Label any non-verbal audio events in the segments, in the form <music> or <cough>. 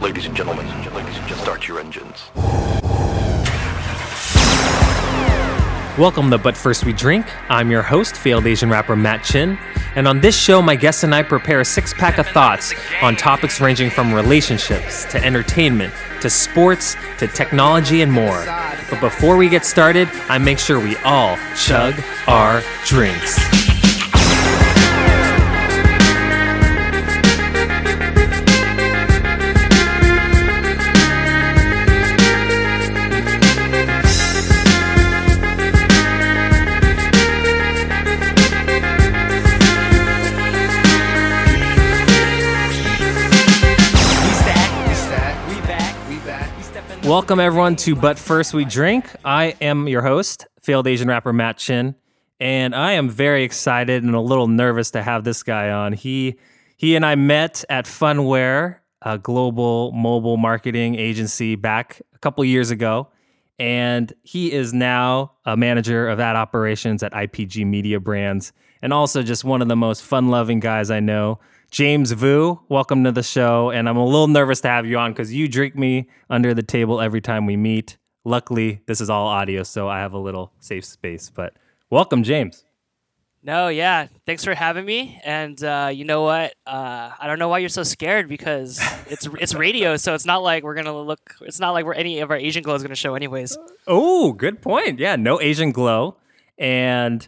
Ladies and gentlemen, ladies and gentlemen, start your engines. Welcome to But First We Drink. I'm your host, failed Asian rapper Matt Chin. And on this show, my guests and I prepare a six pack of thoughts on topics ranging from relationships to entertainment to sports to technology and more. But before we get started, I make sure we all chug our drinks. Welcome everyone to But First We Drink. I am your host, failed Asian rapper Matt Chin, and I am very excited and a little nervous to have this guy on. He he and I met at Phunware, a global mobile marketing agency back a couple years ago, and he is now a manager of ad operations at IPG Mediabrands and also just one of the most fun-loving guys I know. James Vu, welcome to the show. And I'm a little nervous to have you on because you drink me under the table every time we meet. Luckily, this is all audio, so I have a little safe space. But welcome, James. No, yeah. Thanks for having me. And uh, you know what? Uh, I don't know why you're so scared because <laughs> it's it's radio, so it's not like we're gonna look. It's not like we're any of our Asian glow is gonna show, anyways. Oh, good point. Yeah, no Asian glow, and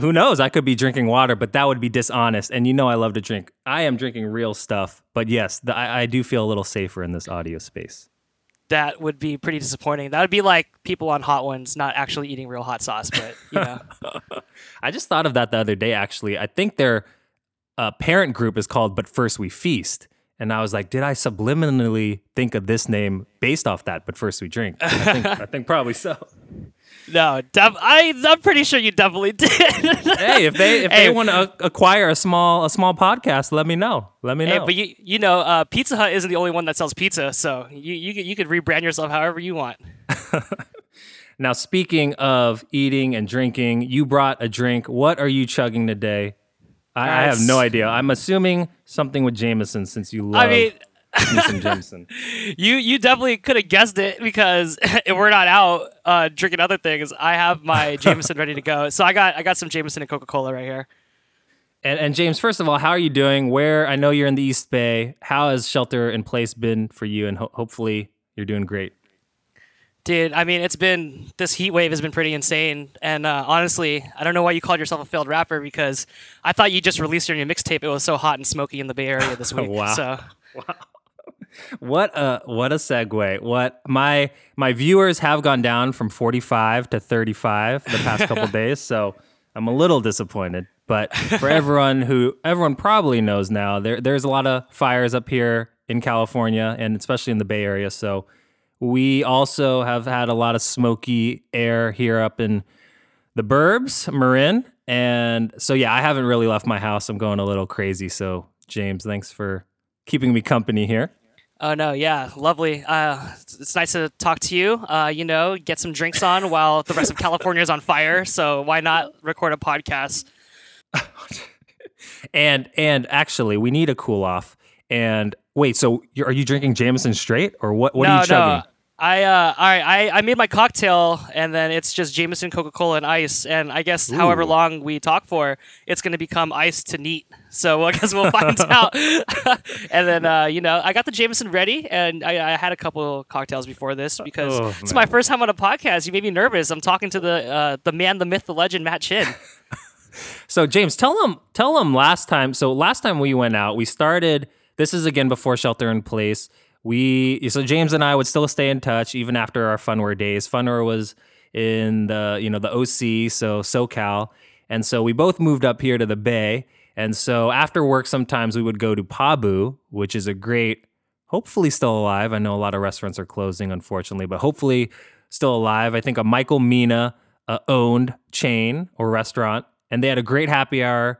who knows? I could be drinking water, but that would be dishonest. And you know, I love to drink. I am drinking real stuff, but yes, the, I, I do feel a little safer in this audio space. That would be pretty disappointing. That would be like people on Hot Ones not actually eating real hot sauce, but you know. <laughs> I just thought of that the other day. Actually, I think their uh, parent group is called "But First We Feast," and I was like, did I subliminally think of this name based off that? But first we drink. I think, I think probably so. <laughs> No, def- I I'm pretty sure you definitely did. hey, if they if Hey. they want to acquire a small a small podcast, let me know. Let me know. Hey, but you you know, uh, Pizza Hut isn't the only one that sells pizza, so you you could, you could rebrand yourself however you want. <laughs> now, speaking of eating and drinking, you brought a drink. What are you chugging today? I, I have no idea. I'm assuming something with Jameson since you love I mean, me some Jameson. you you definitely could have guessed it because <laughs> if we're not out uh, drinking other things, I have my <laughs> Jameson ready to go. So I got I got some Jameson and Coca Cola right here. And, and James, first of all, how are you doing? Where I know you're in the East Bay. How has shelter in place been for you? And ho- hopefully you're doing great. Dude, I mean, it's been this heat wave has been pretty insane, and uh, honestly, I don't know why you called yourself a failed rapper because I thought you just released your new mixtape. It was so hot and smoky in the Bay Area this <laughs> week. Wow. So What a what a segue. What my my viewers have gone down from 45 to 35 the past couple <laughs> days, so I'm a little disappointed. But for everyone who everyone probably knows now, there there's a lot of fires up here in California and especially in the Bay Area. So we also have had a lot of smoky air here up in the burbs, Marin. And so yeah, I haven't really left my house. I'm going a little crazy. So James, thanks for keeping me company here. Oh no, yeah, lovely. Uh, it's nice to talk to you. Uh, you know, get some drinks on while the rest of California is on fire. So why not record a podcast? <laughs> And and actually, we need a cool off. And wait, so you're, are you drinking Jameson straight, or what? What no, are you chugging? no. I uh, all right, I, I made my cocktail and then it's just Jameson, Coca Cola, and ice. And I guess however long we talk for, it's gonna become ice to neat. So I guess we'll find <laughs> out. <laughs> and then uh, you know, I got the Jameson ready, and I, I had a couple cocktails before this because Oh, it's man. my first time on a podcast. You made me nervous. I'm talking to the uh, the man, the myth, the legend, Matt Chin. <laughs> So James, tell them tell them last time. So last time we went out, we started. This is again before shelter in place. We so James and I would still stay in touch even after our Phunware days. Phunware was in the you know the OC, so SoCal, and so we both moved up here to the Bay. And so after work, sometimes we would go to Pabu, which is a great, hopefully still alive. I know a lot of restaurants are closing, unfortunately, but hopefully still alive. I think a Michael Mina uh, owned chain or restaurant, and they had a great happy hour.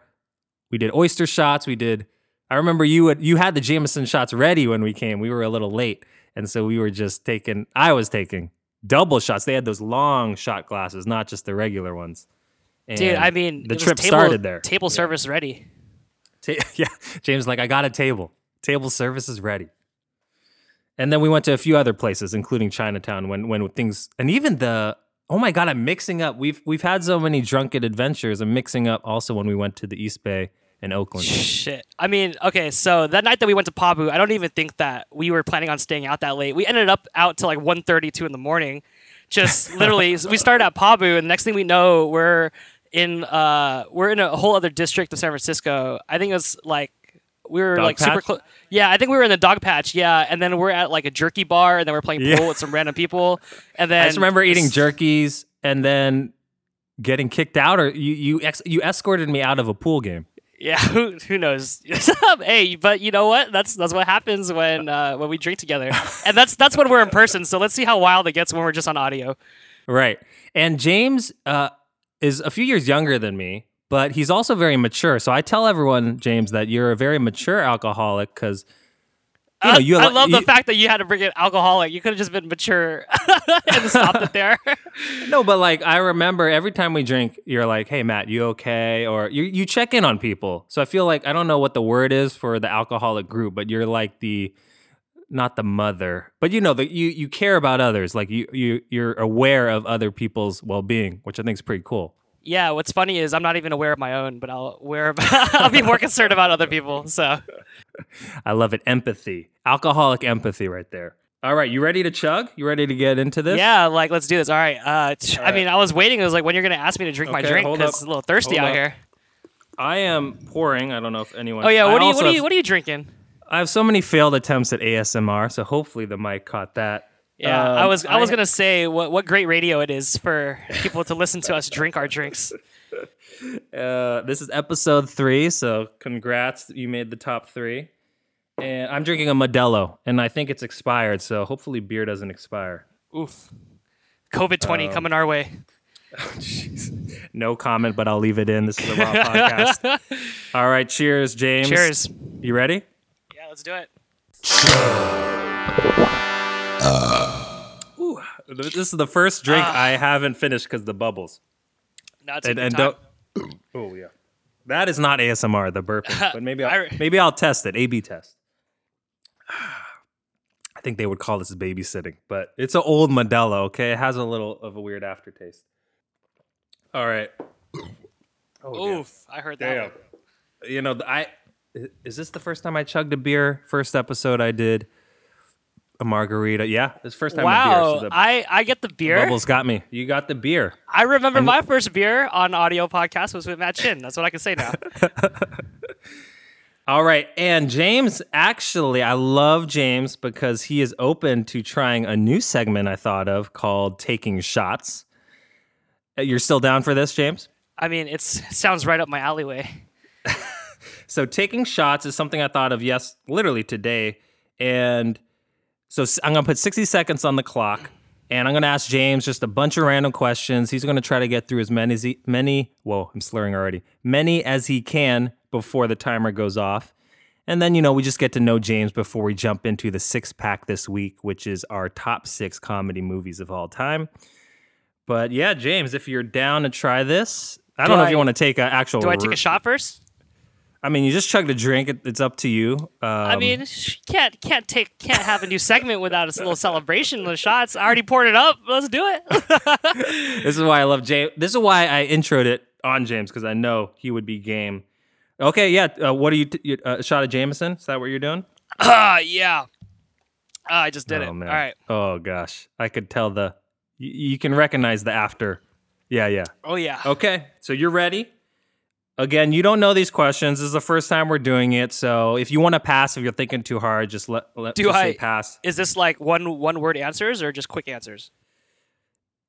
We did oyster shots. We did. I remember you had you had the Jameson shots ready when we came. We were a little late, and so we were just taking. I was taking double shots. They had those long shot glasses, not just the regular ones. Dude, I mean, the trip table, started there. Table service ready. Ta- <laughs> yeah, James, like I got a table. Table service is ready. And then we went to a few other places, including Chinatown, when when things and even the oh my god, I'm mixing up. We've we've had so many drunken adventures. I'm mixing up also when we went to the East Bay in Oakland. Shit. I mean, okay, so that night that we went to Pabu, I don't even think that we were planning on staying out that late. We ended up out till like 1.32 in the morning. Just <laughs> literally, we started at Pabu, and the next thing we know, we're in uh we're in a whole other district of San Francisco. I think it was like we were Dog like super close. Yeah, I think we were in the Dogpatch. Yeah, and then we're at like a jerky bar, and then we're playing Yeah. pool with some random people. And then I just remember eating jerkies and then getting kicked out, or you you ex- you escorted me out of a pool game. Yeah, <laughs> who, who knows? <laughs> hey, but you know what? That's that's what happens when uh, when we drink together, <laughs> and that's that's when we're in person. So let's see how wild it gets when we're just on audio. Right. And James uh, is a few years younger than me, but he's also very mature. So I tell everyone, James, that you're a very mature alcoholic because you know you. I love the you- fact that you had to bring it alcoholic. You could have just been mature <laughs> and stopped it there. <laughs> No, but like I remember every time we drink, you're like, "Hey, Matt, you okay?" Or you you check in on people. So I feel like I don't know what the word is for the alcoholic group, but you're like the not the mother, but you know that you you care about others. Like you you you're aware of other people's well being, which I think is pretty cool. yeah, what's funny is I'm not even aware of my own, but I'll aware about, <laughs> I'll be more concerned about other people. So <laughs> I love it. Empathy, alcoholic empathy, right there. All right, you ready to chug? You ready to get into this? yeah, like let's do this. All right. Uh, t- I right. mean, I was waiting. It was like when you're gonna ask me to drink my drink because it's a little thirsty Hold out up. here. I am pouring. I don't know if anyone. Oh yeah, I what are you what are you have- what are you drinking? I have so many failed attempts at ASMR, so hopefully the mic caught that. Yeah, I Um, was I was gonna say what what great radio it is for people to listen to us <laughs> drink our drinks. Uh, this is episode three, so congrats, you made the top three. And I'm drinking a Modelo, and I think it's expired, so hopefully beer doesn't expire. Oof, COVID twenty Um, coming our way. <laughs> No comment, but I'll leave it in. This is a raw <laughs> podcast. All right, cheers, James. Cheers. You ready? Let's do it. Ooh, this is the first drink ah. I haven't finished because the bubbles. Now it's a And, good and don't. Oh yeah, that is not ASMR. The burping, <laughs> but maybe I'll, I- maybe I'll test it. A/B test. <sighs> I think they would call this babysitting, but it's an old Modelo. Okay, it has a little of a weird aftertaste. All right. Oh, damn. Oof, I heard that. Damn. You know, I is this the first time I chugged a beer? First episode I did a margarita. Yeah, this the first time a beer. Wow, So the I I get the beer. bubbles got me. You got the beer. I remember my first beer on audio podcast was with Matt Chin. That's what I can say now. <laughs> All right. And James, actually, I love James because he is open to trying a new segment I thought of called Taking Shots. Uh, You're still down for this, James? I mean, it's it sounds right up my alleyway. So, taking shots is something I thought of, yes, literally today. And so I'm going to put 60 seconds on the clock and I'm going to ask James just a bunch of random questions. He's going to try to get through as many, as he, many, whoa, I'm slurring already, many as he can before the timer goes off. And then, you know, we just get to know James before we jump into the six pack this week, which is our top six comedy movies of all time. But yeah, James, if you're down to try this, I don't know if you want to take an actual. Do I take a shot first? I mean, you just chugged a drink. It, it's up to you. Um, I mean, can't can't take can't have a new segment without a little celebration of shots. I already poured it up. Let's do it. <laughs> <laughs> this is why I love James. This is why I introed it on James because I know he would be game. Okay, yeah. Uh, what are you? T- you- uh, a shot of Jameson? Is that what you're doing? <clears throat> Ah, yeah. Ah, I just did it. Oh man. All right. Oh gosh, I could tell the. You, you can recognize the after. Yeah, yeah. Oh yeah. Okay, so you're ready. Again, you don't know these questions. This is the first time we're doing it. So if you want to pass, if you're thinking too hard, just let, let Do just say I- pass. Is this like one one word answers or just quick answers?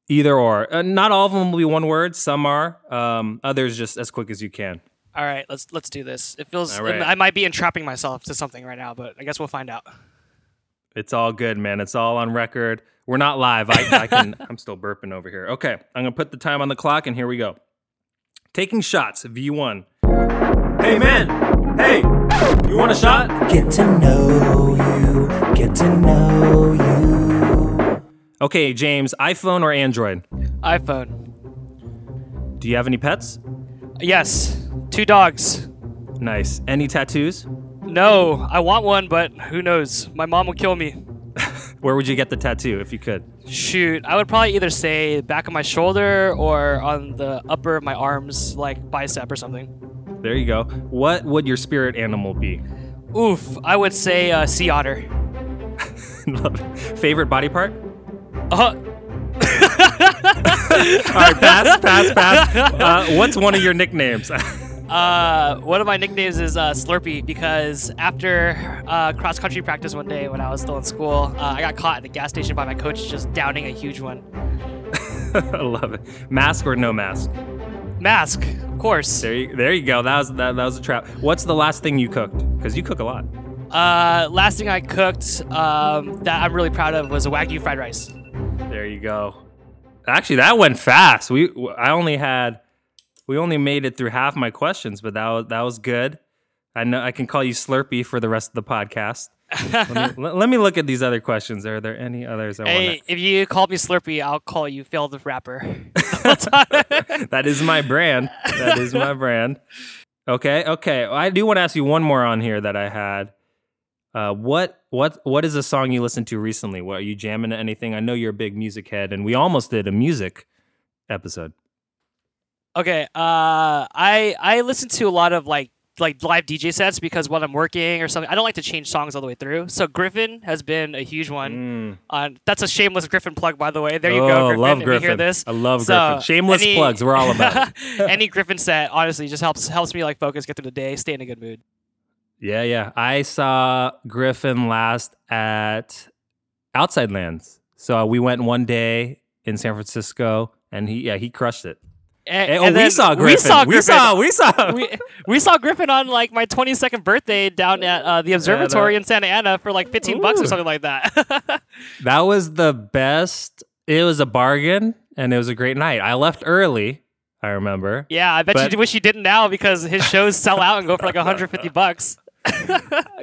Either or. Uh, not all of them will be one word. Some are. Um, others just as quick as you can. All right, let's let's do this. It feels right. I might be entrapping myself to something right now, but I guess we'll find out. It's all good, man. It's all on record. We're not live. I, I can. <laughs> I'm still burping over here. Okay, I'm gonna put the time on the clock, and here we go. Taking shots. V1. Hey, man. Hey, you want a shot? Get to know you, get to know you. Okay, James. iPhone or Android? iPhone. Do you have any pets? Yes. Two dogs. Nice. Any tattoos? No, I want one, but who knows? My mom will kill me. Where would you get the tattoo if you could? Shoot, I would probably either say back of my shoulder or on the upper of my arms, like bicep or something. There you go. What would your spirit animal be? Oof, I would say uh, sea otter. <laughs> Favorite body part? Uh, <laughs> All right, pass, pass, pass. Uh, what's one of your nicknames? <laughs> Uh, one of my nicknames is uh, Slurpee because after uh, cross country practice one day when I was still in school, uh, I got caught at the gas station by my coach just downing a huge one. <laughs> I love it. Mask or no mask? Mask, of course. There you, there you go. That was that, that was a trap. What's the last thing you cooked? Because you cook a lot. Uh, last thing I cooked um, that I'm really proud of was a wagyu fried rice. There you go. Actually, that went fast. We I only had we only made it through half my questions, but that was that was good. I know I can call you Slurpee for the rest of the podcast. let, me, <laughs> let, me look at these other questions. Are there any others I Hey, want if you call me Slurpee, I'll call you Phil the rapper. <laughs> That is my brand. That is my brand. Okay, okay. I do want to ask you one more on here that I had. Uh, what what what is a song you listened to recently? What are you jamming to anything? I know you're a big music head, and we almost did a music episode. Okay, uh, I I listen to a lot of like like live DJ sets because when I'm working or something, I don't like to change songs all the way through. So Gryffin has been a huge one. Mm. On that's a shameless Gryffin plug, by the way. There you oh, go, Gryffin. love if Gryffin. Hear this? I love So, Gryffin. Shameless any- plugs. We're all about it. <laughs> any Gryffin set, honestly, just helps helps me like focus, get through the day, stay in a good mood. Yeah, yeah. I saw Gryffin last at Outside Lands. So we went one day in San Francisco, and he yeah he crushed it. And, Eh, oh, and we saw Gryffin. We saw We Gryffin. saw. We saw. we, we saw Gryffin on like my 22nd birthday down at uh, the observatory in Santa Ana for like 15 bucks or something like that. <laughs> that was the best. It was a bargain, and it was a great night. I left early. I remember. yeah, I bet But- you wish you didn't now because his shows sell out and go for like 150 bucks. <laughs>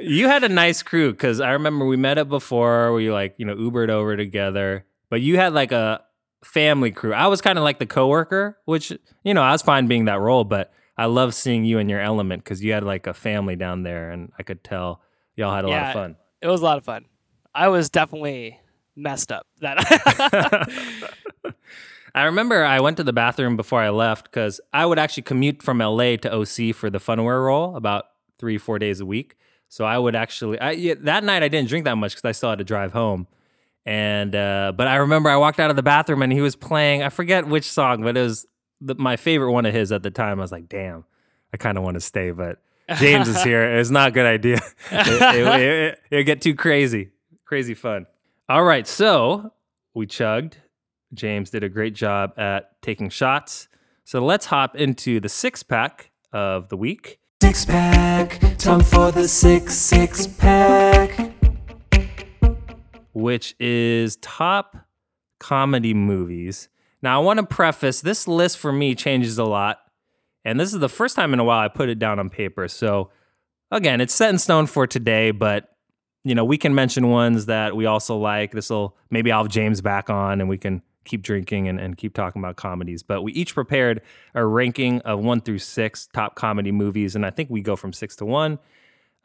You had a nice crew because I remember we met up before. We like you know Ubered over together, but you had like a family crew. I was kind of like the coworker, which you know I was fine being that role, but I love seeing you in your element because you had like a family down there, and I could tell y'all had a lot of fun. It was a lot of fun. I was definitely messed up that <laughs> I remember I went to the bathroom before I left because I would actually commute from LA to OC for the Phunware role about three, four days a week. So I would actually, I, yeah, that night I didn't drink that much because I still had to drive home. And, uh, but I remember I walked out of the bathroom and he was playing, I forget which song, but it was the, my favorite one of his at the time. I was like, damn, I kind of want to stay, but <laughs> James is here. It's not a good idea. <laughs> it, <laughs> it, it, it'd get too crazy, crazy fun. All right. So we chugged. James did a great job at taking shots. So let's hop into the six pack of the week. Six pack, time for the six six pack. Which is top comedy movies. Now, I want to preface this list for me changes a lot. And this is the first time in a while I put it down on paper. So, again, it's set in stone for today, but you know, we can mention ones that we also like. This will maybe I'll have James back on and we can keep drinking and, and keep talking about comedies. But we each prepared a ranking of one through six top comedy movies. And I think we go from six to one.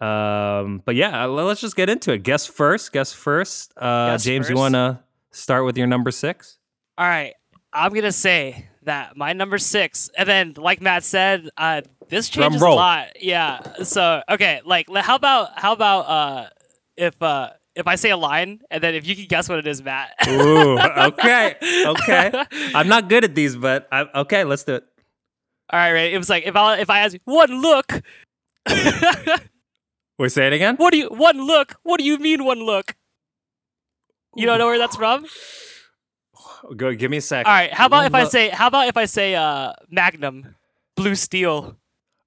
Um, but yeah, let's just get into it. Guess first. Guess first. Uh, Guess James, you want to start with your number six? All right, I'm gonna say that my number six, and then like Matt said, uh, this changes a lot. Yeah. So okay, like how about how about uh, if uh, if I say a line, and then if you can guess what it is, Matt. Ooh, okay, <laughs> okay. I'm not good at these, but I, okay, let's do it. All right, right. It was like if I if I ask you one look, <laughs> We say it again. what do you one look? What do you mean one look? You don't know where that's from? <sighs> Go, give me a sec. All right. How about One if I say how about if I say uh Magnum, Blue Steel?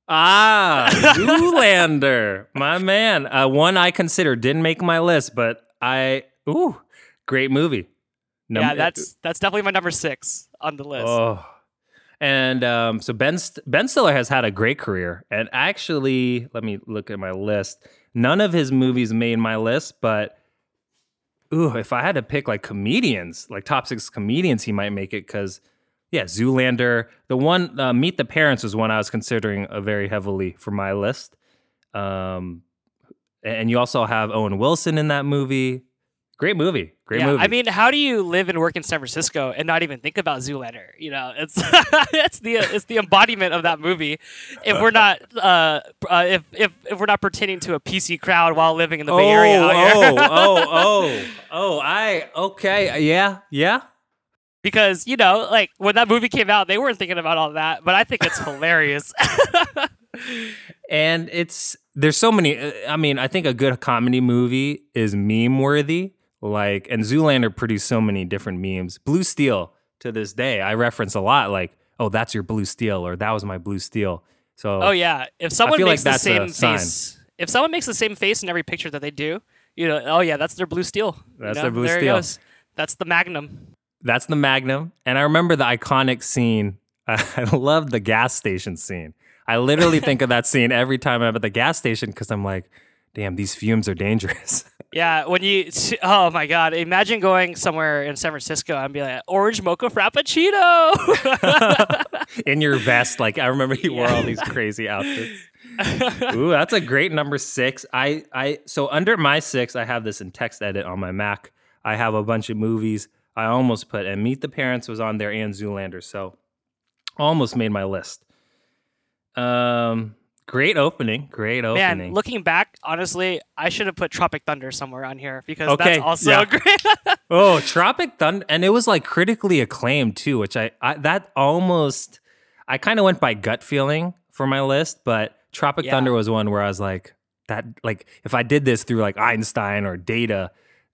Ah, <laughs> Zoolander, my man. Uh, one I consider didn't make my list, but I ooh, great movie. Num- yeah, that's that's definitely my number six on the list. Oh. And um, so Ben Ben Stiller has had a great career, and actually, let me look at my list. None of his movies made my list, but ooh, if I had to pick like comedians, like top six comedians, he might make it because yeah, Zoolander. The one uh, Meet the Parents was one I was considering uh, very heavily for my list. Um, and you also have Owen Wilson in that movie. Great movie, Great yeah, movie. I mean, how do you live and work in San Francisco and not even think about Zoolander? You know, it's <laughs> it's the it's the embodiment of that movie. If we're not uh, uh, if if if we're not pertaining to a PC crowd while living in the Bay Area, out here. oh, oh, <laughs> oh, oh, I okay, yeah, yeah. because you know, like when that movie came out, they weren't thinking about all that. But I think it's hilarious. <laughs> And it's there's so many. uh, I mean, I think a good comedy movie is meme worthy. Like, and Zoolander produced so many different memes. Blue Steel to this day, I reference a lot. Like, oh, that's your Blue Steel, or that was my Blue Steel. So, oh yeah, if someone feel like makes the same face, if someone makes the same face in every picture that they do, you know, oh yeah, that's their blue steel. You That's know, their blue there steel. That's the Magnum. that's the Magnum. And I remember the iconic scene. <laughs> I love the gas station scene. I literally think of that scene every time I'm at the gas station because I'm like, damn, these fumes are dangerous. <laughs> Yeah, when you oh my god, imagine going somewhere in San Francisco and be like orange mocha frappuccino. <laughs> in your vest. Like I remember you wore all these crazy outfits. <laughs> Ooh, that's a great number six. I I so under my six, I have this in text edit on my Mac. I have a bunch of movies. I almost put and Meet the Parents was on there and Zoolander, so almost made my list. Um, great opening, great opening. Man, looking back, honestly, I should have put Tropic Thunder somewhere on here because Okay, that's also yeah. great. <laughs> Oh, Tropic Thunder, and it was like critically acclaimed too, which I, I that almost I kind of went by gut feeling for my list, but Tropic Yeah. Thunder was one where I was like that like if I did this through like Einstein or data,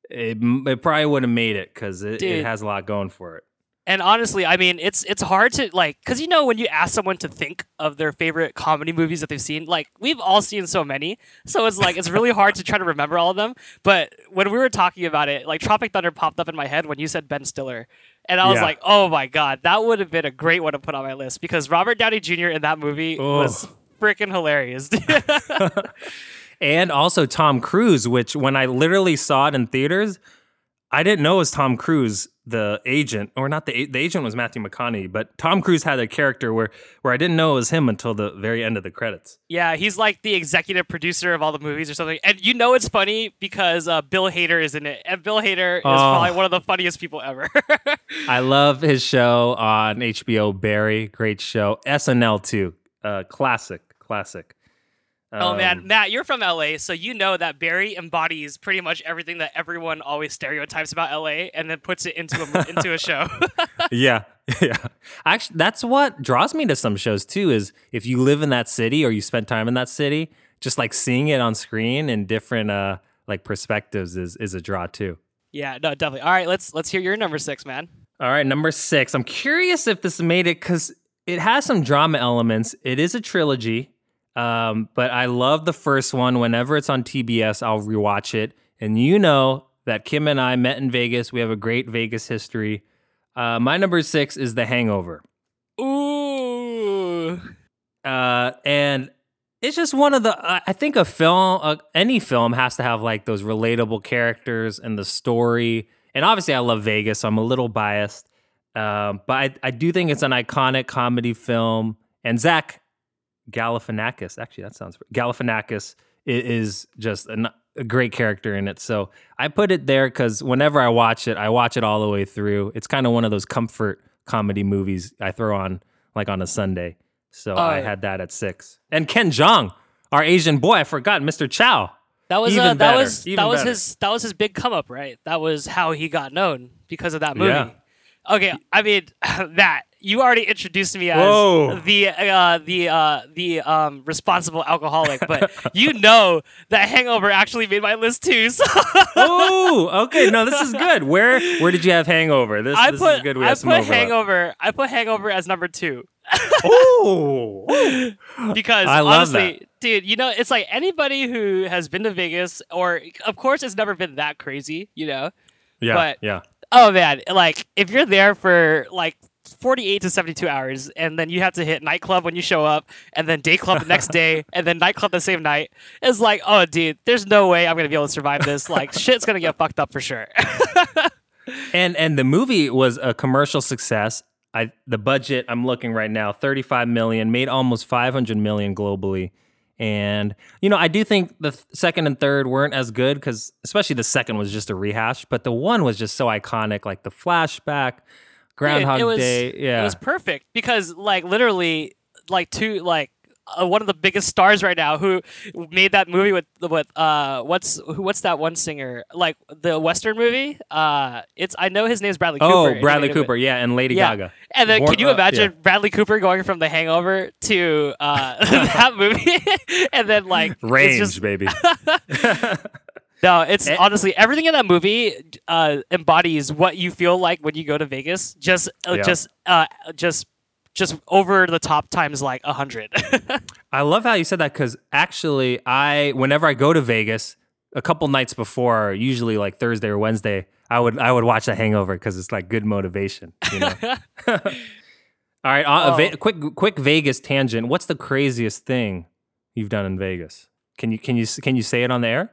it, it probably would have made it because it, it has a lot going for it. And honestly, I mean, it's it's hard to like because you know when you ask someone to think of their favorite comedy movies that they've seen, like we've all seen so many, so it's like it's really hard to try to remember all of them. But when we were talking about it, like Tropic Thunder popped up in my head when you said Ben Stiller, and I was Yeah. like, oh my god, that would have been a great one to put on my list because Robert Downey Jr. in that movie was freaking hilarious. <laughs> <laughs> And also Tom Cruise, which when I literally saw it in theaters, I didn't know it was Tom Cruise, the agent, or not the the agent was Matthew McConaughey, but Tom Cruise had a character where where I didn't know it was him until the very end of the credits. Yeah, he's like the executive producer of all the movies or something. And you know it's funny because uh, Bill Hader is in it. And Bill Hader is Oh. probably one of the funniest people ever. <laughs> I love his show on HBO, Barry. Great show. SNL too. Uh, classic, classic. Oh man, Um, Matt, you're from LA, so you know that Barry embodies pretty much everything that everyone always stereotypes about LA and then puts it into a into a show. <laughs> yeah, <laughs> yeah. Actually, that's what draws me to some shows too. Is if you live in that city or you spend time in that city, just like seeing it on screen in different uh like perspectives is is a draw too. yeah, no, definitely. All right, let's let's hear your number 6, man. All right, number six. I'm curious if this made it because it has some drama elements. It is a trilogy, um, but I love the first one. Whenever it's on TBS, I'll rewatch it. And you know that Kim and I met in Vegas. We have a great Vegas history. Uh, my number six is The Hangover. Ooh. Uh, and it's just one of the I think a film uh, any film has to have like those relatable characters and the story and obviously i love vegas so i'm a little biased um, but I, I do think it's an iconic comedy film and zach galifianakis actually that sounds galifianakis i- is just an, a great character in it so i put it there because whenever i watch it i watch it all the way through it's kind of one of those comfort comedy movies i throw on like on a sunday so I Oh. had that at six. And Ken Jeong, our Asian boy, I forgot, Mr. Chow. That was Even uh, that better, was that was better. his that was his big come up, right? That was how he got known because of that movie. Yeah. Okay, I mean <laughs> that you already introduced me as Whoa. the uh, the uh, the um, responsible alcoholic, but <laughs> you know that Hangover actually made my list too. So <laughs> oh, okay. No, this is good. Where where did you have Hangover? This, I this put is good. We I have put overlap. Hangover I put Hangover as number two <laughs> Oh, because I love honestly, dude, you know it's like anybody who has been to Vegas or of course it's never been that crazy, you know. yeah, But- yeah. Oh man, like if you're there for like 48 to 72 hours and then you have to hit nightclub when you show up and then day club the next <laughs> day and then nightclub the same night, it's like, oh dude, there's no way I'm gonna be able to survive this. Like <laughs> shit's gonna get fucked up for sure. <laughs> And and the movie was a commercial success. I the budget I'm looking right now, 35 million, made almost 500 million globally. And you know, I do think the th- second and third weren't as good because, especially the second was just a rehash, but the one was just so iconic, like the flashback, Groundhog it was, Day. Yeah, It was perfect because like literally like two like uh, one of the biggest stars right now who made that movie with with uh what's who, what's that one singer like the western movie uh it's I know his name's Bradley Cooper oh, Bradley it Cooper, yeah, and Lady Yeah. Gaga. And then, Born- can you uh, imagine yeah. Bradley Cooper going from The Hangover to uh, <laughs> that movie, <laughs> and then like Range, just- baby. <laughs> no, it's Eh. honestly everything in that movie uh, embodies what you feel like when you go to Vegas. Just, uh, Yeah. just, uh, just, just over the top times like a hundred. <laughs> I love how you said that because actually, I whenever I go to Vegas, a couple nights before, usually like Thursday or Wednesday, I would I would watch The Hangover because it's like good motivation. You know. <laughs> <laughs> All right, uh, a Oh. Ve- quick quick Vegas tangent. What's the craziest thing you've done in Vegas? Can you can you can you say it on the air?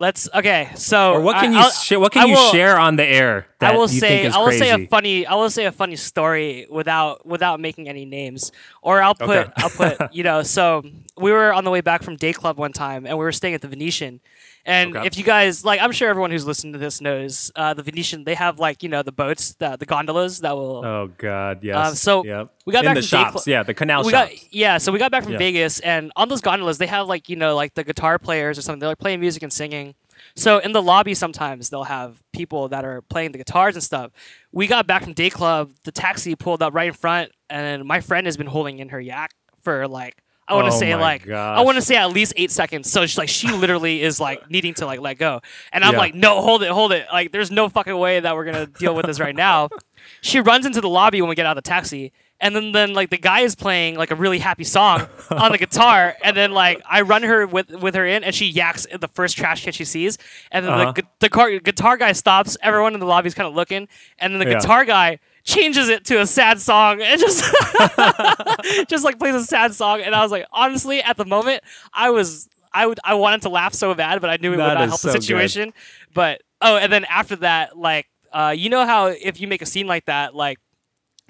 Let's okay. So Or what can you I'll- sh- what can I you will- share on the air I will say I will crazy? say a funny I will say a funny story without without making any names. Or I'll put Okay. I'll put <laughs> you know, so we were on the way back from day club one time and we were staying at the Venetian. And Okay. if you guys like I'm sure everyone who's listening to this knows uh, the Venetian they have like, you know, the boats, the, the gondolas that will oh God, yes. Um, so yep. we got in back the from shops. cl- yeah, the canal we shops. got yeah, so we got back from Yeah. Vegas, and on those gondolas they have like you know like the guitar players or something. They're like playing music and singing. So in the lobby sometimes they'll have people that are playing the guitars and stuff. We got back from day club, the taxi pulled up right in front, and my friend has been holding in her yak for like I want to Oh say like I want to say at least eight seconds. So she's like she literally is like needing to like let go, and I'm Yeah. like no, hold it, hold it. Like there's no fucking way that we're gonna deal with this right now. <laughs> She runs into the lobby when we get out of the taxi, and then then like the guy is playing like a really happy song on the guitar, and then like I run her with with her in, and she yaks in the first trash can she sees, and then Uh-huh. the gu- the car, guitar guy stops. Everyone in the lobby is kind of looking, and then the Yeah. guitar guy changes it to a sad song and just <laughs> just like plays a sad song and i was like honestly at the moment i was i would i wanted to laugh so bad but i knew it That would not help so the good. situation but oh and then after that like uh, you know how if you make a scene like that like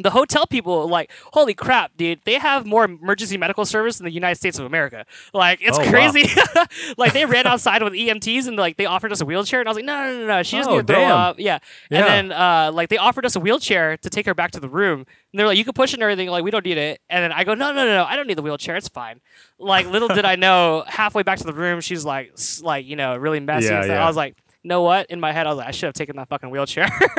the hotel people like holy crap dude they have more emergency medical service than the united states of america like it's Oh, wow. crazy <laughs> like they ran outside with emts and like they offered us a wheelchair and i was like no no no no she doesn't Oh, need to throw up yeah. Yeah. and then uh like they offered us a wheelchair to take her back to the room and they're like you can push it and everything like we don't need it and then i go no no no no i don't need the wheelchair it's fine like little did i <laughs> know halfway back to the room she's like like you know really messy Yeah, yeah. i was like you know what in my head i was like i should have taken that fucking wheelchair <laughs>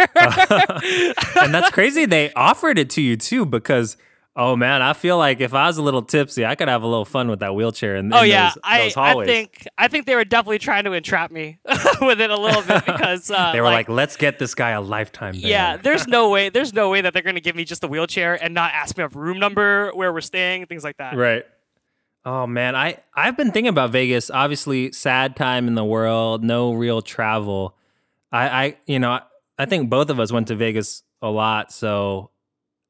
and that's crazy. They offered it to you too because oh man, I feel like if I was a little tipsy, I could have a little fun with that wheelchair. In, Oh in yeah, those, I, those I hallways. think I think they were definitely trying to entrap me <laughs> with it a little bit because <laughs> uh, they were like, "Let's get this guy a lifetime ban." yeah, there's no way there's no way that they're gonna give me just a wheelchair and not ask me a room number, where we're staying, things like that. right. Oh man, I I've been thinking about Vegas. Obviously, sad time in the world, no real travel. I I you know I think both of us went to Vegas a lot, so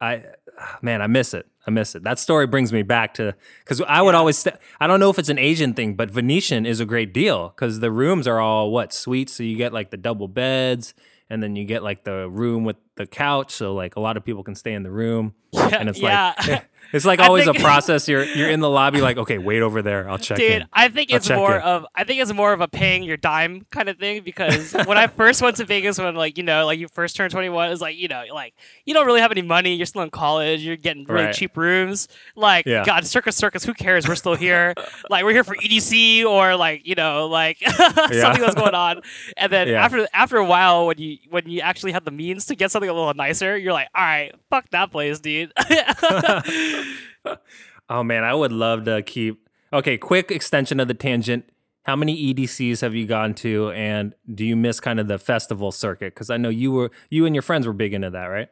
I <sighs> man, I miss it. I miss it. That story brings me back to because I would always. St- I don't know if it's an Asian thing, but Venetian is a great deal because the rooms are all what suites, so you get like the double beds, and then you get like the room with the couch, so like a lot of people can stay in the room. <laughs> Yeah, and it's yeah. like <laughs> <laughs> it's like always think- a process. You're <laughs> you're in the lobby, like okay, wait over there. I'll check Dude, in. I think I'll it's more in. of I think it's more of a paying your dime kind of thing because <laughs> when I first went to Vegas when like you know like you first turned 21 it's like you know like you don't really have any money you're still in college you're getting really Right. cheap rooms like Yeah. god circus circus who cares we're still here <laughs> like we're here for EDC or like you know like something that's going on and then Yeah. after after a while when you when you actually have the means to get something a little nicer you're like all right fuck that place dude <laughs> Oh man, I would love to keep. Okay, quick extension of the tangent. How many EDCs have you gone to, and do you miss kind of the festival circuit? Because I know you were, you and your friends were big into that, right?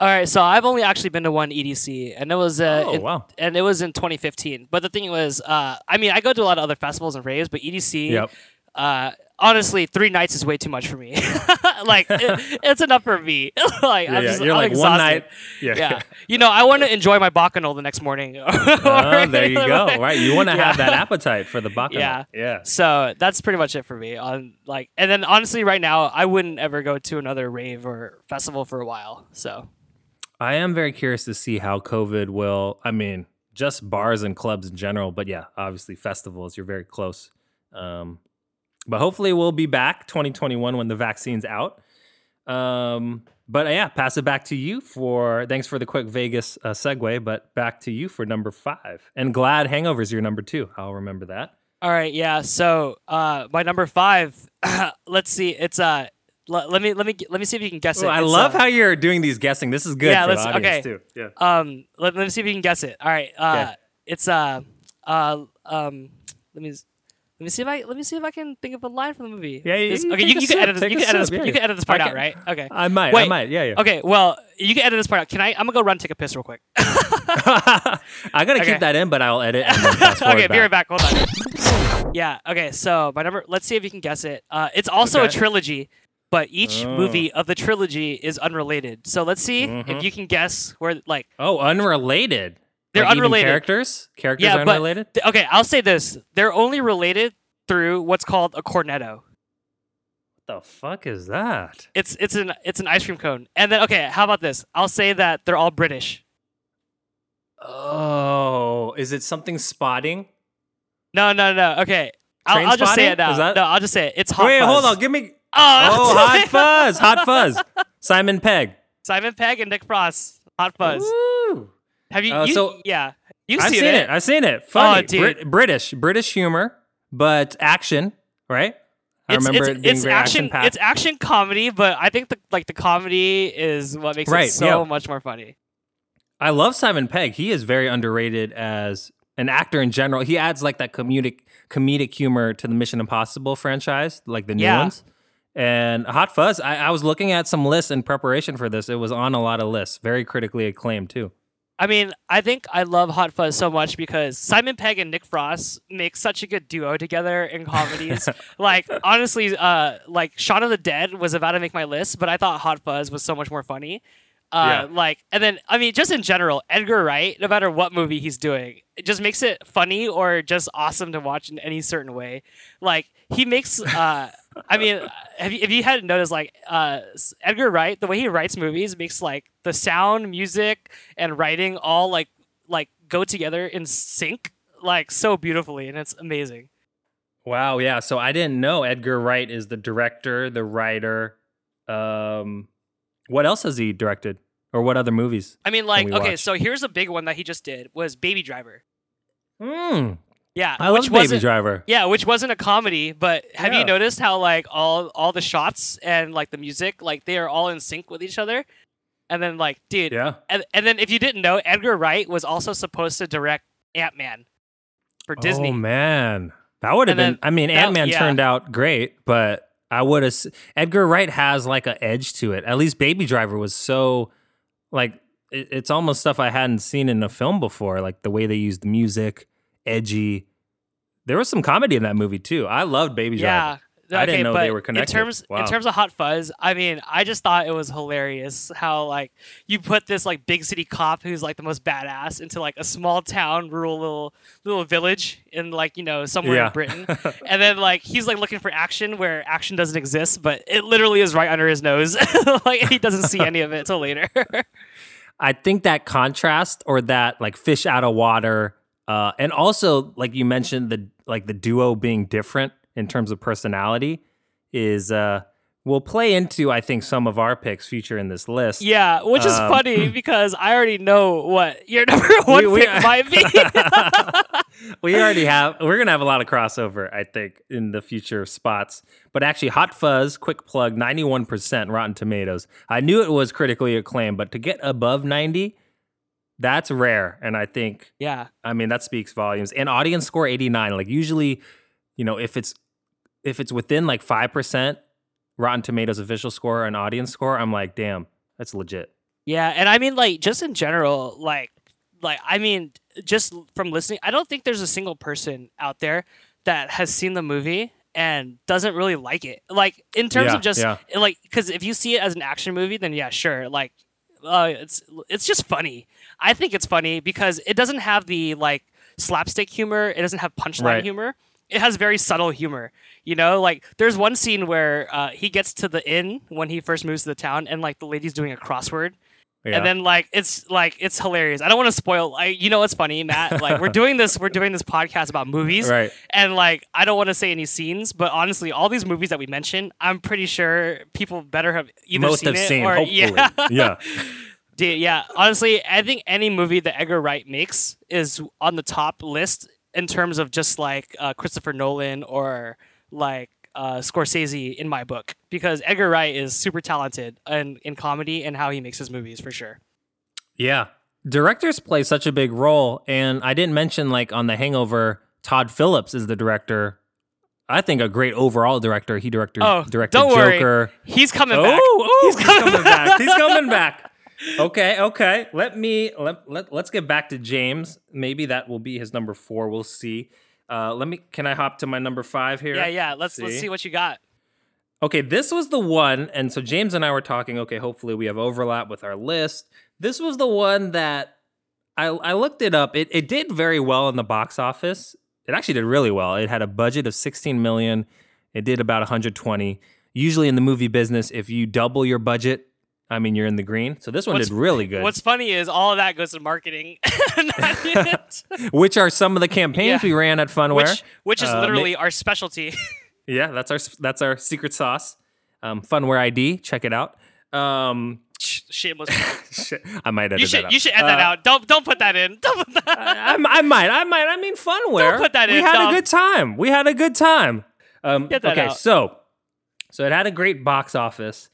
All right, so I've only actually been to one EDC, and it was uh, Oh, in- wow. and it was in 2015. But the thing was, uh, I mean, I go to a lot of other festivals and raves, but EDC, Yep. uh, honestly, three nights is way too much for me. <laughs> like, it- it's enough for me. <laughs> like, Yeah, I'm yeah. just, You're I'm like one exhausted. night. Yeah. Yeah, you know, I want to enjoy my bacchanal the next morning. <laughs> Oh, there you <laughs> go. Right, you want to have that appetite for the bacchanal. Yeah. Yeah. So that's pretty much it for me. On like, and then honestly, right now, I wouldn't ever go to another rave or festival for a while. So I am very curious to see how COVID will. I mean, just bars and clubs in general. But yeah, obviously festivals, you're very close. Um, but hopefully we'll be back 2021 when the vaccine's out. Um, but uh, yeah, pass it back to you for thanks for the quick Vegas uh, segue. But back to you for number five. And glad Hangover's is your number two. I'll remember that. All right, yeah. So uh, my number five. <clears throat> let's see. It's uh. Let, let me let me let me see if you can guess it. I It's, love uh, how you're doing these guessing. This is good Yeah, for let's- audience okay. too. Yeah. Um, let, let me see if you can guess it. All right. Uh, Okay. it's uh, uh, um, let me let me see if I let me see if I can think of a line from the movie. Yeah, you- This- you okay, you, you can edit this. You can edit this. yeah. You can edit this part out, right? Okay. I might. I might. Yeah, yeah. Okay. Well, you can edit this part out. Can I? I'm gonna go run take a piss real quick. <laughs> I gotta Okay. keep that in, but I'll edit. And then <laughs> fast okay, be right back. back. Hold on. Yeah. Okay. So my number. Let's see if you can guess it. Uh, it's also a trilogy, but each Oh. movie of the trilogy is unrelated. So let's see Mhm. if you can guess where like Oh, unrelated. They're Like unrelated. characters. Characters Yeah, are but- unrelated. th- okay. I'll say this: they're only related through what's called a cornetto. What the fuck is that? It's it's an it's an ice cream cone. And then okay, how about this? I'll say that they're all British. Oh, is it something spotting? No, no, no. Okay. I'll, I'll just say it now. That- No, I'll just say it. It's hot. Wait, Fuzz. hold on. Give me. Oh, <laughs> Oh, hot fuzz. Hot fuzz. <laughs> Simon Pegg. Simon Pegg and Nick Frost. Hot Fuzz. Woo. Have you? Uh, you so- yeah, you've I've seen, seen it. I've seen it. Funny. dude. Brit- British. British humor, but action. Right. I It's, remember it's, it being it's very action. It's action comedy, but I think the like the comedy is what makes Right, it so yeah. much more funny. I love Simon Pegg. He is very underrated as an actor in general. He adds like that comedic comedic humor to the Mission Impossible franchise, like the new Yeah. ones. And Hot Fuzz, I, I was looking at some lists in preparation for this. It was on a lot of lists, very critically acclaimed too. I mean, I think I love Hot Fuzz so much because Simon Pegg and Nick Frost make such a good duo together in comedies. <laughs> like honestly, uh, like Shaun of the Dead was about to make my list, but I thought Hot Fuzz was so much more funny. Uh, Yeah. Like, and then I mean, just in general, Edgar Wright, no matter what movie he's doing, it just makes it funny or just awesome to watch in any certain way. Like he makes. Uh, I mean, have you, if you hadn't noticed, like uh, Edgar Wright, the way he writes movies makes like the sound, music, and writing all like like go together in sync, like so beautifully, and it's amazing. Wow, yeah. So I didn't know Edgar Wright is the director, the writer. Um, what else has he directed, or what other movies? I mean, like okay, watch? so here's a big one that he just did was Baby Driver. Hmm. Yeah, I which love Baby wasn't- Driver. Yeah, which wasn't a comedy, but have Yeah. you noticed how like all all the shots and like the music, like they are all in sync with each other? And then like, dude, Yeah. and, and then if you didn't know, Edgar Wright was also supposed to direct Ant Man for oh, Disney. Oh man, that would have And been. then I mean, that- Ant Man yeah. turned out great, but I would have. Edgar Wright has like an edge to it. At least Baby Driver was so like it, it's almost stuff I hadn't seen in a film before. Like the way they used the music, edgy. There was some comedy in that movie too. I loved Baby Driver. Yeah. I didn't know they were connected. In terms Wow. in terms of Hot Fuzz, I mean, I just thought it was hilarious how like you put this like big city cop who's like the most badass into like a small town, rural little little village in like, you know, somewhere Yeah. in Britain. <laughs> and then like he's like looking for action where action doesn't exist, but it literally is right under his nose. <laughs> like he doesn't see any of it till later. <laughs> I think that contrast or that like fish out of water, uh, and also like you mentioned the like the duo being different in terms of personality is uh will play into I think some of our picks future in this list. yeah, which is Um, funny <laughs> because I already know what your <laughs> number one we- pick might be. <laughs> we already have we're gonna have a lot of crossover I think in the future spots. But actually, Hot Fuzz, quick plug, ninety one percent Rotten Tomatoes. I knew it was critically acclaimed, but to get above ninety, that's rare, and I think yeah. I mean, that speaks volumes. And audience score 89. Like usually, you know, if it's if it's within like 5% Rotten Tomatoes official score and audience score, I'm like, damn, that's legit. Yeah, and I mean like just in general, like like I mean just from listening, I don't think there's a single person out there that has seen the movie and doesn't really like it. Like in terms Yeah, of just yeah. like cuz if you see it as an action movie, then yeah, sure, like uh, it's it's just funny. I think it's funny because it doesn't have the like slapstick humor, it doesn't have punchline Right. humor. It has very subtle humor. You know, like there's one scene where uh, he gets to the inn when he first moves to the town and like the lady's doing a crossword Yeah. And then like it's like it's hilarious. I don't want to spoil. Like you know what's funny, Matt? Like we're doing this. We're doing this podcast about movies, Right. And like I don't want to say any scenes, but honestly, all these movies that we mentioned, I'm pretty sure people better have either Most seen have it seen, or hopefully. yeah, yeah. <laughs> Dude, yeah. Honestly, I think any movie that Edgar Wright makes is on the top list in terms of just like uh, Christopher Nolan or like uh, Scorsese in my book because Edgar Wright is super talented in, in comedy and how he makes his movies for sure. Yeah. Directors play such a big role. And I didn't mention, like, on The Hangover, Todd Phillips is the director. I think a great overall director. He directed, Oh, directed don't worry. Joker. He's coming Oh, back. oh, He's he's, coming coming back. He's coming back. <laughs> Okay, okay. Let me let, let let's get back to James. Maybe that will be his number four. We'll see. Uh, let me. Can I hop to my number five here? Yeah, yeah. Let's let's See? see what you got. Okay, this was the one, and so James and I were talking. Okay, hopefully we have overlap with our list. This was the one that I I looked it up. It it did very well in the box office. It actually did really well. It had a budget of 16 million. It did about 120. Usually in the movie business, if you double your budget, I mean you're in the green. So this one What's- did really good. What's funny is all of that goes to marketing, <laughs> which are some of the campaigns Yeah. we ran at Phunware. which which is Uh, ma- literally our specialty. <laughs> Yeah, that's our that's our secret sauce. Um, Phunware ID, check it out. Um, Shameless. <laughs> I might edit You that out. you should add that Uh, out. Don't don't put that in. Don't put that. I, I might, I might. I mean, Phunware. Don't put that in. we had Dom. a good time. We had a good time. Um, Get that okay, out. so so it had a great box office,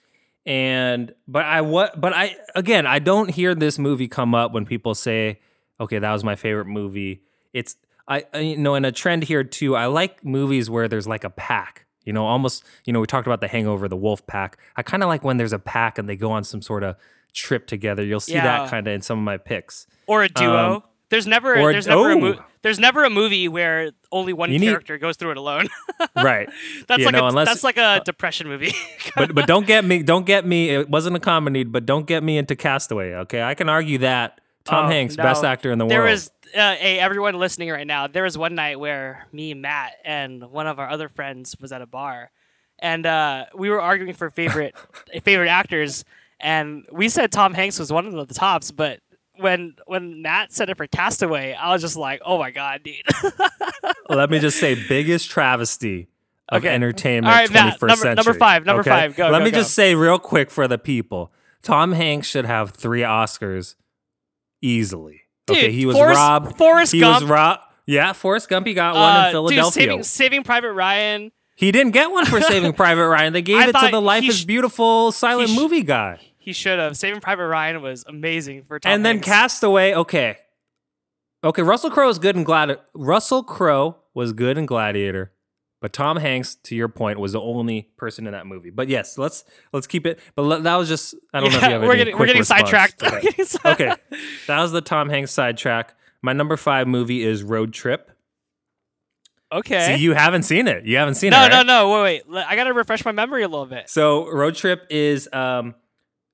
and but I what but I again I don't hear this movie come up when people say, okay, that was my favorite movie. It's I, I you know in a trend here too. I like movies where there's like a pack. You know, almost you know we talked about the Hangover, the Wolf Pack. I kind of like when there's a pack and they go on some sort of trip together. You'll see Yeah. that kind of in some of my picks. or a duo. Um, there's never or there's never a oh. There's never a movie where only one You need- character goes through it alone. <laughs> right. that's like a, unless- uh, that's like a depression movie. <laughs> but but don't get me don't get me it wasn't a comedy but don't get me into castaway okay i can argue that tom Oh, hanks no. best actor in the there world was uh, hey everyone listening right now. There was one night where me, Matt, and one of our other friends was at a bar, and uh, we were arguing for favorite <laughs> favorite actors, and we said Tom Hanks was one of the tops, but. When when Matt said it for Castaway, I was just like, "Oh my god, dude!" <laughs> let me just say biggest travesty of Okay. entertainment All right, 21st Matt, number- century number five, number okay? five, go, let go, me go. just say real quick for the people tom hanks should have three oscars easily okay Dude, he was Forrest- robbed Forrest he Gump. was robbed yeah Forrest Gump he got one Uh, in Philadelphia. Dude, saving, saving Private Ryan. he didn't get one for <laughs> Saving Private Ryan. They gave I it to the Life he is Beautiful silent sh- movie guy. He should have. Saving Private Ryan was amazing for Tom and then Castaway. Okay, okay. Russell Crowe is good in Gladi- Russell Crowe was good in Gladiator, but Tom Hanks, to your point, was the only person in that movie. But yes, let's let's keep it. But le- that was just I don't know if you have we're any getting we're <laughs> getting sidetracked. to that. We're getting side- okay, that was the Tom Hanks sidetrack. My number five movie is Road Trip. Okay. See, you haven't seen it. You haven't seen no, it. no, right? no. Wait, wait. I gotta refresh my memory a little bit. So Road Trip is um,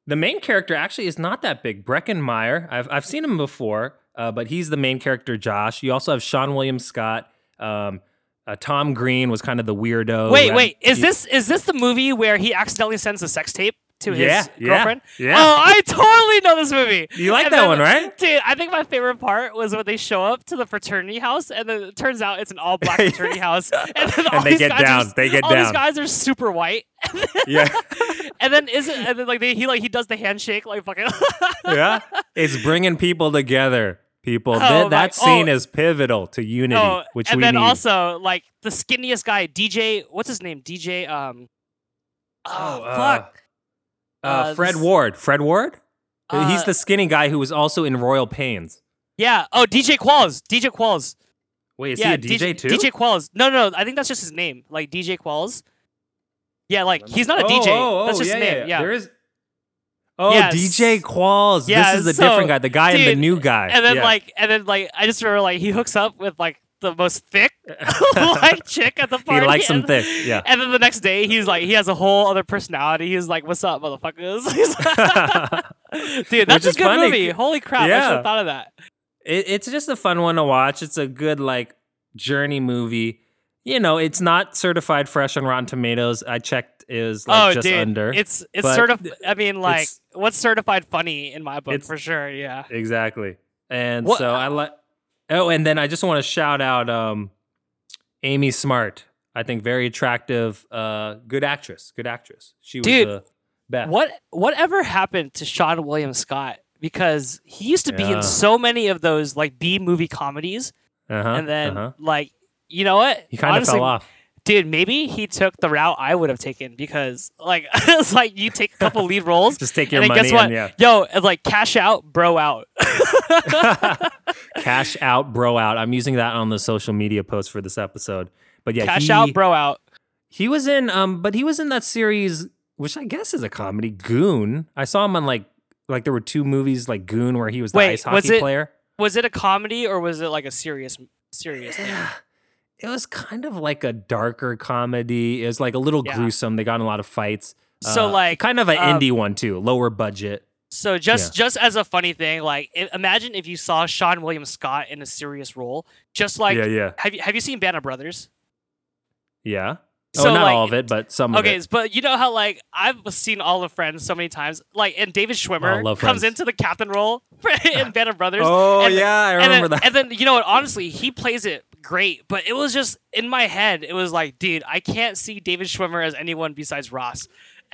the main character. Actually, is not that big. Breckin Meyer. I've I've seen him before, uh, but he's the main character. Josh. You also have Seann William Scott. Um, uh, Tom Green was kind of the weirdo. Wait, wait. Is he- this is this the movie where he accidentally sends a sex tape to his Yeah, yeah, girlfriend? yeah. Oh, I totally know this movie. You like And that then- one, right? Dude, I think my favorite part was when they show up to the fraternity house, and then it turns out it's an all black <laughs> fraternity house, <laughs> and then all they these get guys down, Are, they get all these guys are super white, Yeah, <laughs> and then isn't and then like they, he like he does the handshake like fucking. yeah. It's bringing people together. People. Oh that that scene oh. is pivotal to unity, Oh, which and we then need. also like the skinniest guy, DJ. What's his name? DJ. Um. Oh, uh, fuck. uh, uh, Fred this- Ward. Fred Ward. He's Uh, the skinny guy who was also in Royal Pains. Yeah. Oh, DJ Qualls. DJ Qualls. Wait, is yeah, he a DJ, too? DJ Qualls. No, no, I think that's just his name. Like DJ Qualls. Yeah, like he's not a Oh, DJ. oh, that's oh, just yeah, his name. Yeah. There is. Oh, Yes. DJ Qualls. Yeah, this is a so, different guy. The guy and the new guy. And then Yeah. like, and then like, I just remember like he hooks up with like the most thick <laughs> <laughs> like chick at the party. he likes and, thick. Yeah. And then the next day, he's like, he has a whole other personality. He's like, "What's up, motherfuckers?" <laughs> Dude, that's is a good funny. movie. Holy crap! I should Yeah. have thought of that. it, it's just a fun one to watch. It's a good like journey movie. you know, it's not certified fresh on Rotten Tomatoes. I checked is like oh, just dude, under. it's it's sort of. I mean, like, what's certified funny in my book for sure. Yeah. exactly. And What- so I like. Oh, and then I just want to shout out um, Amy Smart. I think very attractive, uh, good actress. Good actress. She was Dude, the best. What whatever happened to Seann William Scott? Because he used to be Yeah. in so many of those like B movie comedies, Uh-huh, and then uh-huh. like you know what? he kind of fell off. Dude. Maybe he took the route I would have taken because like <laughs> it's like you take a couple lead roles, <laughs> Just take your and money guess what? and yeah, Yo, it's like cash out, bro out. <laughs> cash out, bro out. I'm using that on the social media post for this episode. But yeah, cash he, out, bro out. He was in, um, but he was in that series, which I guess is a comedy, Goon. I saw him on like, like there were two movies like Goon where he was the Wait, ice hockey was it- player. Was it a comedy or was it like a serious serious thing? <sighs> It was kind of like a darker comedy. It was like a little Yeah. gruesome. They got in a lot of fights. So, Uh, like, kind of an um, indie one too, lower budget. So just just as a funny thing, like imagine if you saw Seann William Scott in a serious role, just like yeah, yeah, have you have you seen Band of Brothers? yeah. So, oh, not like, all of it, but some Okay, of it. but you know how like I've seen all of Friends so many times, like and David Schwimmer Oh, comes into the captain role <laughs> in <laughs> Band of Brothers. Oh and, yeah, I and remember then, that. And then you know what? Honestly, he plays it great, but it was just in my head. It was like, dude, I can't see David Schwimmer as anyone besides Ross.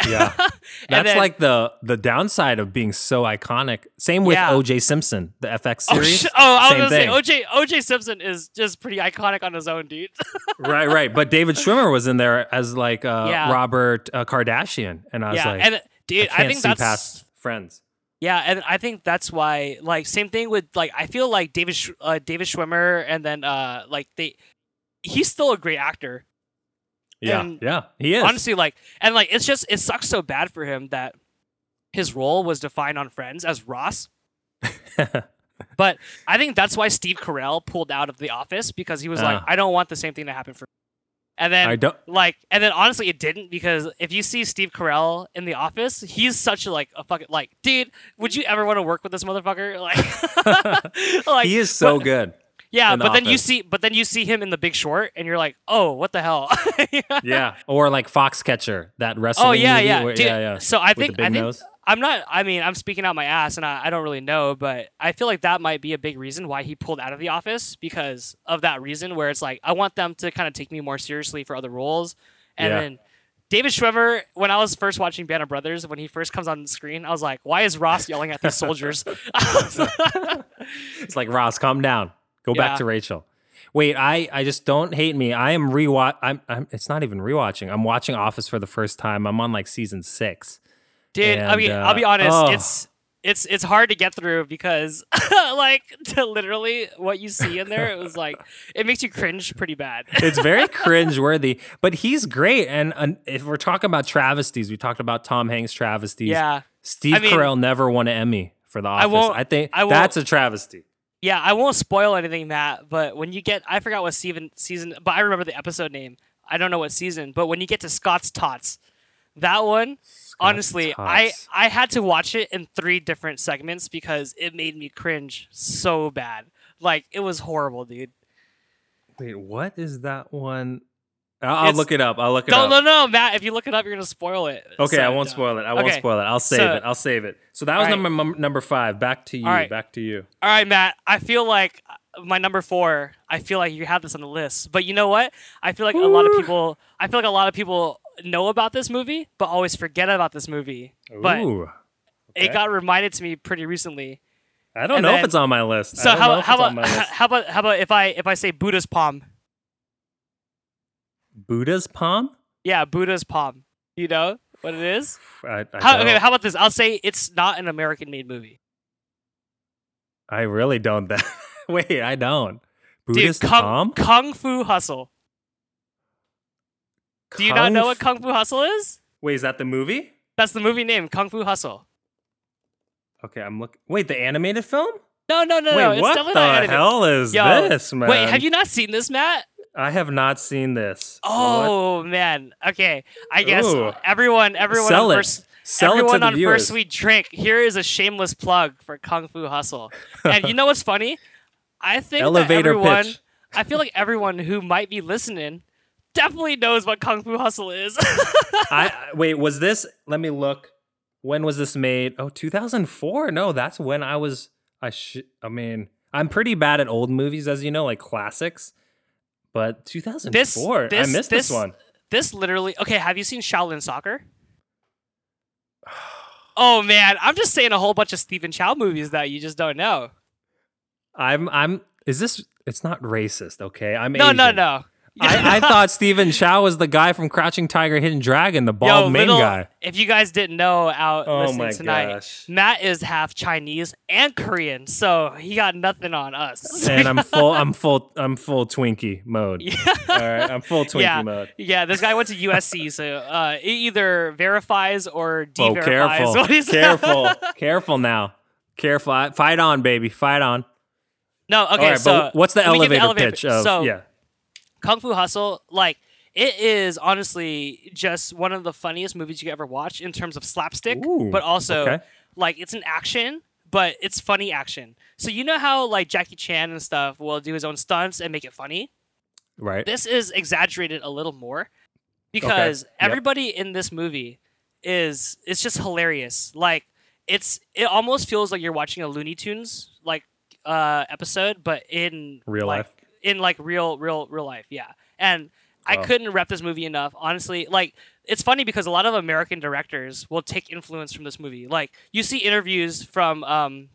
Yeah. <laughs> That's then- like the the downside of being so iconic. Same with Yeah. OJ Simpson, the FX Oh, series. sh- oh, I was Same gonna thing. say OJ OJ Simpson is just pretty iconic on his own, dude. <laughs> right, right. But David Schwimmer was in there as like uh, Yeah. Robert uh, Kardashian, and I was yeah, like, and dude, I I, think see that's past Friends. Yeah, and I think that's why like same thing with like I feel like David Sch- uh, David Schwimmer and then uh like they he's still a great actor. Yeah, And yeah, he is. Honestly, like and like it's just it sucks so bad for him that his role was defined on Friends as Ross. <laughs> But I think that's why Steve Carell pulled out of The Office because he was like, Ah. I don't want the same thing to happen for. Me. And then I don't. like and then honestly it didn't because if you see Steve Carell in the office, he's such a like a fucking like dude, would you ever want to work with this motherfucker? <laughs> Like, <laughs> like he is so but- good. Yeah, in The but then you see but then you see him in the big short and you're like, oh, what the hell? <laughs> Yeah, or like Foxcatcher, that wrestling. oh yeah, yeah. where- Dude, yeah, yeah. So I think I think nose. I'm not I mean, I'm speaking out my ass and I, I don't really know, but I feel like that might be a big reason why he pulled out of the office because of that reason where it's like I want them to kind of take me more seriously for other roles. And Yeah. then David Schwimmer, when I was first watching Band of Brothers, when he first comes on the screen, I was like, why is Ross yelling at these soldiers? <laughs> <laughs> It's like Ross, calm down. Go Yeah. back to Rachel. Wait, I, I just don't hate me. I am rewatch. I'm, I'm. It's not even rewatching. I'm watching Office for the first time. I'm on like season six. Dude, I mean, uh, I'll be honest, oh. it's it's it's hard to get through because <laughs> like to literally what you see in there, it was like it makes you cringe pretty bad. <laughs> It's very <laughs> cringe worthy, but he's great. And uh, if we're talking about travesties, we talked about Tom Hanks travesties. yeah. Steve I mean- Carell never won an Emmy for The Office. I, won't- think I that's a travesty. Yeah, I won't spoil anything, Matt. But when you get, I forgot what season season, but I remember the episode name. I don't know what season, but when you get to Scott's Tots, that one, honestly, I I had to watch it in three different segments because it made me cringe so bad. Like it was horrible, dude. Wait, what is that one? I'll, look it up. I'll look it No, up. no, no, no, Matt. If you look it up, you're gonna spoil it. Okay, So, I won't no. spoil it. I won't Okay, spoil it. I'll save so- it. I'll save it. So that was right. number num- number five. Back to you. Right. Back to you. All right, Matt. I feel like uh, my number four. I feel like you have this on the list, but you know what? I feel like a lot of people. I feel like a lot of people know about this movie, but always forget about this movie. But okay. it got reminded to me pretty recently. I don't and know if it's on my list. So I don't know how how about my list. <laughs> how about how about if I if I say Buddha's palm? Buddha's palm? Yeah, Buddha's palm. You know what it is? I, I, How, okay, how about this? I'll say it's not an American-made movie. I really don't. <laughs> That wait, I don't. Buddha's Dude, Kung, palm? Kung Fu Hustle. Do you not know what Kung Fu Hustle is? Wait, is that the movie? That's the movie name, Kung Fu Hustle. Okay, I'm looking. Wait, the animated film? No, no, no, Wait, no. It's what definitely the not animated. hell is Yo, this, man? Wait, have you not seen this, Matt? I have not seen this. What? Oh man. Okay. I guess Ooh. everyone, everyone Sell on it. first, Sell it to everyone the on viewers. first sweet drink. Here is a shameless plug for Kung Fu Hustle. And you know what's funny? I think <laughs> Elevator that everyone, pitch. I feel like everyone who might be listening definitely knows what Kung Fu Hustle is. <laughs> I wait, was this? Let me look. When was this made? Oh, 2004. No, that's when I was. I should. I mean, I'm pretty bad at old movies, as you know, like classics. But 2004, this- I missed this, this- one. this literally. Okay, have you seen Shaolin Soccer? Oh man, I'm just saying a whole bunch of Stephen Chow movies that you just don't know. I'm. I'm. Is this? It's not racist, okay? I'm. No, no, no. I, <laughs> I thought Stephen Chow was the guy from Crouching Tiger, Hidden Dragon, the Yo, bald main little, guy. If you guys didn't know out Oh listening tonight, gosh. Matt is half Chinese and Korean, so he got nothing on us. And I'm full. <laughs> I'm full. I'm full Twinkie mode. yeah. All right, I'm full Twinkie yeah, mode. yeah. This guy went to USC, <laughs> so uh, it either verifies or Oh, de-verifies careful, what he's careful, careful now. Careful. Fight on, baby. Fight on. No, okay. All right, so but what's the let me elevator, pitch of? so, yeah. Kung Fu Hustle, like it is honestly just one of the funniest movies you ever watch in terms of slapstick, Ooh, but also okay. like it's an action, but it's funny action. So you know how like Jackie Chan and stuff will do his own stunts and make it funny. Right. This is exaggerated a little more because Yep. everybody in this movie is it's just hilarious. Like it's it almost feels like you're watching a Looney Tunes like uh episode, but in Real like, life? In like real real real life. Yeah, and I Oh. couldn't rep this movie enough. Honestly, like it's funny because a lot of American directors will take influence from this movie. Like you see interviews from um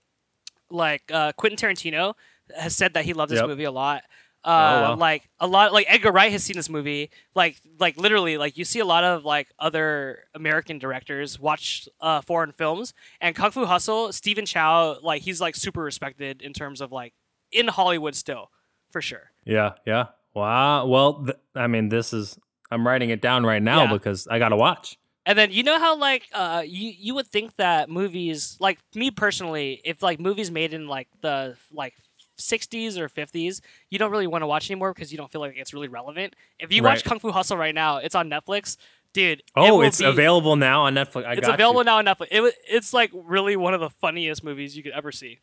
like uh, Quentin Tarantino has said that he loved this Yep. movie a lot. Uh, wow. like a lot, like Edgar Wright has seen this movie. Like, like literally, like you see a lot of like other American directors watch uh, foreign films, and Kung Fu Hustle, Stephen Chow, like he's like super respected in terms of like in Hollywood still, for sure. Yeah. Yeah. Wow. Well, th- I mean, this is. I'm writing it down right now Yeah. because I got to watch. And then you know how like uh you you would think that movies like me personally, if like movies made in like the like 60s or 50s, you don't really want to watch anymore because you don't feel like it's really relevant. If you watch Kung Fu Hustle right now, it's on Netflix, dude. Oh, will it's be- available now on Netflix. I It's available you. now on Netflix. It, it's like really one of the funniest movies you could ever see.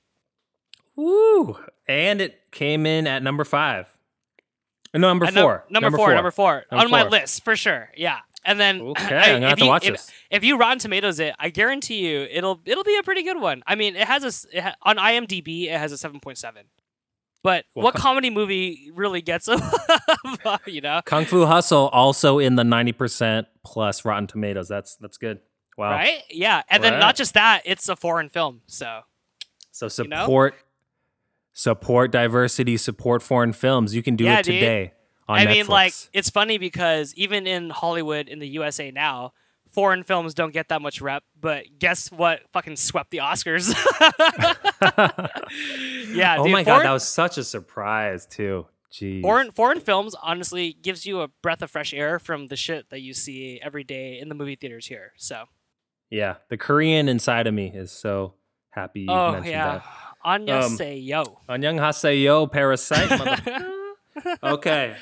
Woo! And it came in at number five. Uh, No, number And num- four. number, four, number four Number on my list for sure. Yeah, and then Okay, I- <clears throat> I'm gonna have if to you- watch if, this. If you Rotten Tomatoes it, I guarantee you it'll it'll be a pretty good one. I mean, it has a it ha- on IMDb it has a seven point seven. But Well, what co- comedy movie really gets <laughs> a you know Kung Fu Hustle also in the 90% plus Rotten Tomatoes. That's that's good. Wow. right? Yeah, and then not just that, it's a foreign film. So So You know? Support diversity, support foreign films. You can do Yeah, it dude. today on I Netflix. mean, like it's funny because even in Hollywood in the USA now. Foreign films don't get that much rep, but guess what? Fucking swept the Oscars. <laughs> yeah, <laughs> oh dude, my foreign- god, that was such a surprise too. Jeez. Foreign foreign films honestly gives you a breath of fresh air from the shit that you see every day in the movie theaters here. So yeah, the Korean inside of me is so happy you oh mentioned yeah, that. Anya Um, say yo. Annyeonghaseyo, Parasite. motherfucker. <laughs> okay.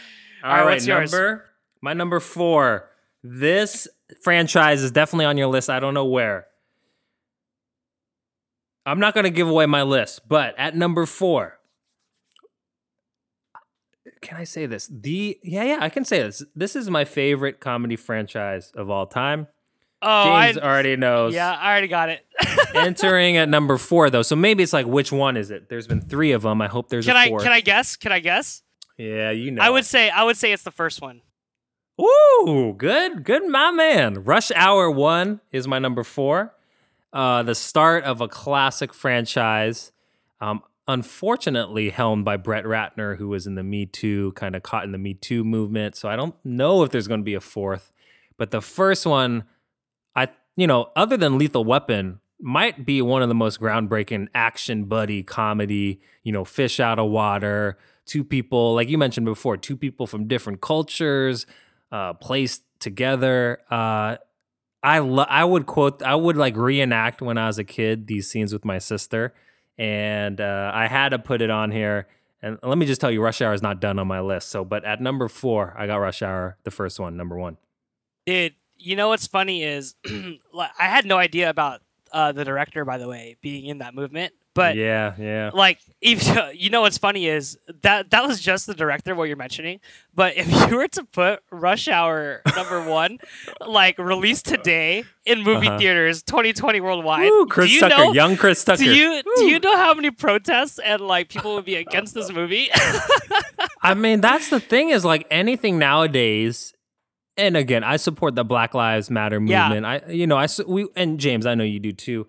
All right, All right, yours? number my number four. This franchise is definitely on your list. I don't know where. I'm not going to give away my list, but at number four, can I say this? The yeah, yeah, I can say this. This is my favorite comedy franchise of all time. Oh, James I, already knows. yeah, I already got it. <laughs> Entering at number four, though, so maybe it's like which one is it? There's been three of them. I hope there's can a I fourth. can I guess? Can I guess? Yeah, you know. I would say I would say it's the first one. Ooh, good, good, my man. Rush Hour One is my number four. Uh, the start of a classic franchise. Um, unfortunately, helmed by Brett Ratner, who was in the Me Too, kind of caught in the Me Too movement. So I don't know if there's going to be a fourth. But the first one, you know, other than Lethal Weapon, might be one of the most groundbreaking action buddy comedy. You know, fish out of water. Two people, like you mentioned before, two people from different cultures uh, placed together. Uh, I lo- I would quote I would like reenact when I was a kid these scenes with my sister, and uh, I had to put it on here. And let me just tell you, Rush Hour is not done on my list. So, but at number four, I got Rush Hour, the first one, number one. Dude, you know what's funny is <clears throat> I had no idea about uh, the director, by the way, being in that movement. But yeah, yeah. like if <laughs> you know what's funny is that that was just the director what you're mentioning but if <laughs> you were to put rush hour number <laughs> one like released today in movie Uh-huh. theaters 2020 worldwide Ooh, Chris you Tucker, know young Chris Tucker. do you do you know how many protests and like people would be against this movie I mean, that's the thing is like anything nowadays. And again, I support the Black Lives Matter movement. Yeah. I, you know, I we and James, I know you do too.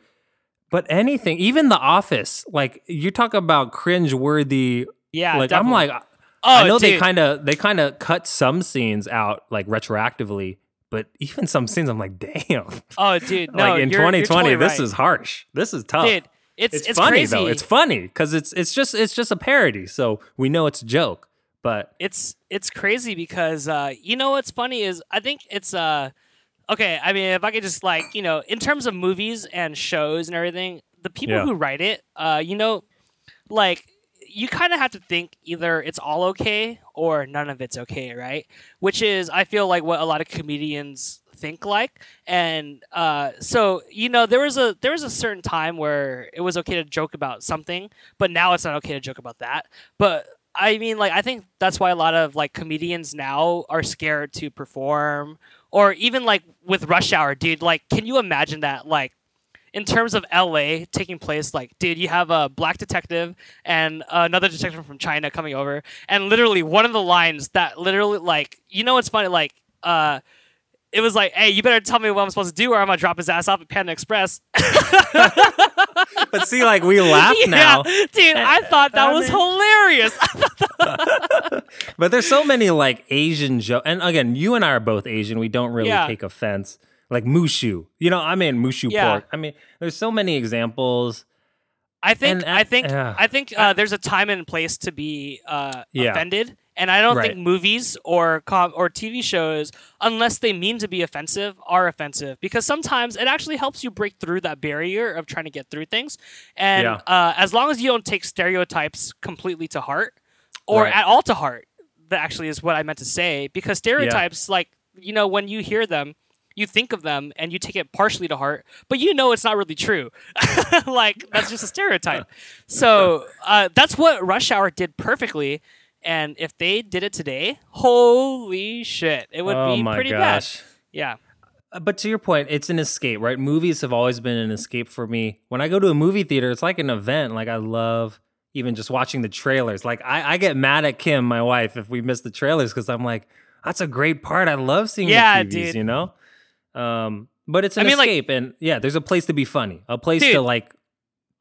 But anything, even The Office, like you talk about cringe-worthy. yeah like definitely. I'm like, oh, I know they kind of they kind of cut some scenes out like retroactively, but <laughs> even some scenes, I'm like, damn. oh dude no like in you're- you're 2020, totally this right. is harsh. This is tough. dude it's it's, it's, funny crazy though. It's funny because it's it's just it's just a parody, so we know it's a joke. But it's it's crazy because uh, you know what's funny is I think it's uh okay. I mean, if I could just like you know, in terms of movies and shows and everything, the people Yeah. who write it, uh, you know, like you kind of have to think either it's all okay or none of it's okay, right? Which is I feel like what a lot of comedians think like and uh so you know there was a there was a certain time where it was okay to joke about something but now it's not okay to joke about that but I mean, like, I think that's why a lot of like comedians now are scared to perform, or even like with Rush Hour, dude. Like, can you imagine that? Like, in terms of LA taking place, like, dude, you have a black detective and another detective from China coming over, and literally one of the lines that literally, like, you know, what's funny, like, uh. It was like, hey, you better tell me what I'm supposed to do, or I'm gonna drop his ass off at Panda Express. <laughs> <laughs> but see, like we laugh now. dude, I thought that I was mean- hilarious. <laughs> But there's so many like Asian jokes, and again, you and I are both Asian. We don't really Yeah. take offense. Like mushu, you know, I mean mushu Yeah. pork. I mean, there's so many examples. I think And, uh, I think yeah. I think uh, there's a time and place to be uh, Yeah. offended, and I don't Right. think movies or com- or TV shows, unless they mean to be offensive, are offensive because sometimes it actually helps you break through that barrier of trying to get through things, and Yeah. uh, as long as you don't take stereotypes completely to heart or Right. at all to heart, that actually is what I meant to say because stereotypes, like you know, when you hear them. You think of them and you take it partially to heart, but you know it's not really true. <laughs> like that's just a stereotype. <laughs> So uh, that's what Rush Hour did perfectly. And if they did it today, holy shit, it would oh be pretty gosh. bad. Yeah. Uh, But to your point, it's an escape, right? Movies have always been an escape for me. When I go to a movie theater, it's like an event. Like I love even just watching the trailers. Like I, I get mad at Kim, my wife, if we miss the trailers because I'm like, that's a great part. I love seeing Yeah, the previews, dude. you know? Um, but it's I an mean, like- escape, and yeah, there's a place to be funny, a place Dude, to like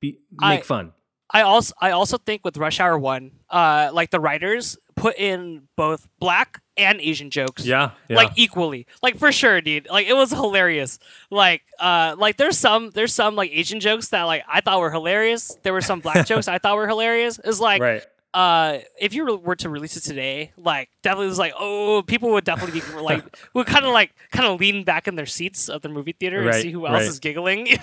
be I- make fun. I also I also think with Rush Hour One, uh, like the writers put in both black and Asian jokes. Yeah, yeah. Like equally, like for sure, dude. Like it was hilarious. Like, uh, like there's some there's some like Asian jokes that like I thought were hilarious. There were some black <laughs> jokes I thought were hilarious. It's like, right. Uh, if you were to release it today, like definitely was like, oh, people would definitely be like, <laughs> would kind of like kind of lean back in their seats of the movie theater and see who else right. is giggling. <laughs>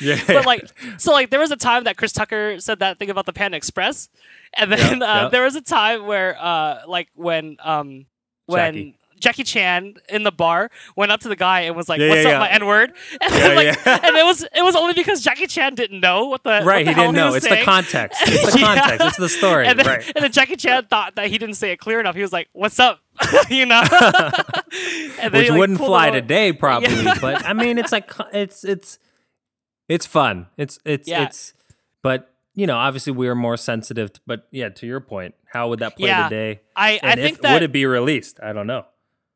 Yeah. but like, so like there was a time that Chris Tucker said that thing about the Panda Express, and then Yep, uh, yep. there was a time where uh, like when um when. Jackie. Jackie Chan in the bar went up to the guy and was like, Yeah, "What's yeah, up, yeah. my N word?" <laughs> And like, <laughs> and it was it was only because Jackie Chan didn't know what the what Right, the he hell didn't know. was It's saying. the context. <laughs> It's the context. It's the story. And then, right. and then Jackie Chan thought that he didn't say it clear enough. He was like, "What's up?" you know, Which he, like, wouldn't fly today, probably. But I mean, it's like it's it's it's fun. It's it's it's. But you know, obviously, we are more sensitive. To, but yeah, to your point, how would that play Yeah. today? I I And think if, that would it be released? I don't know.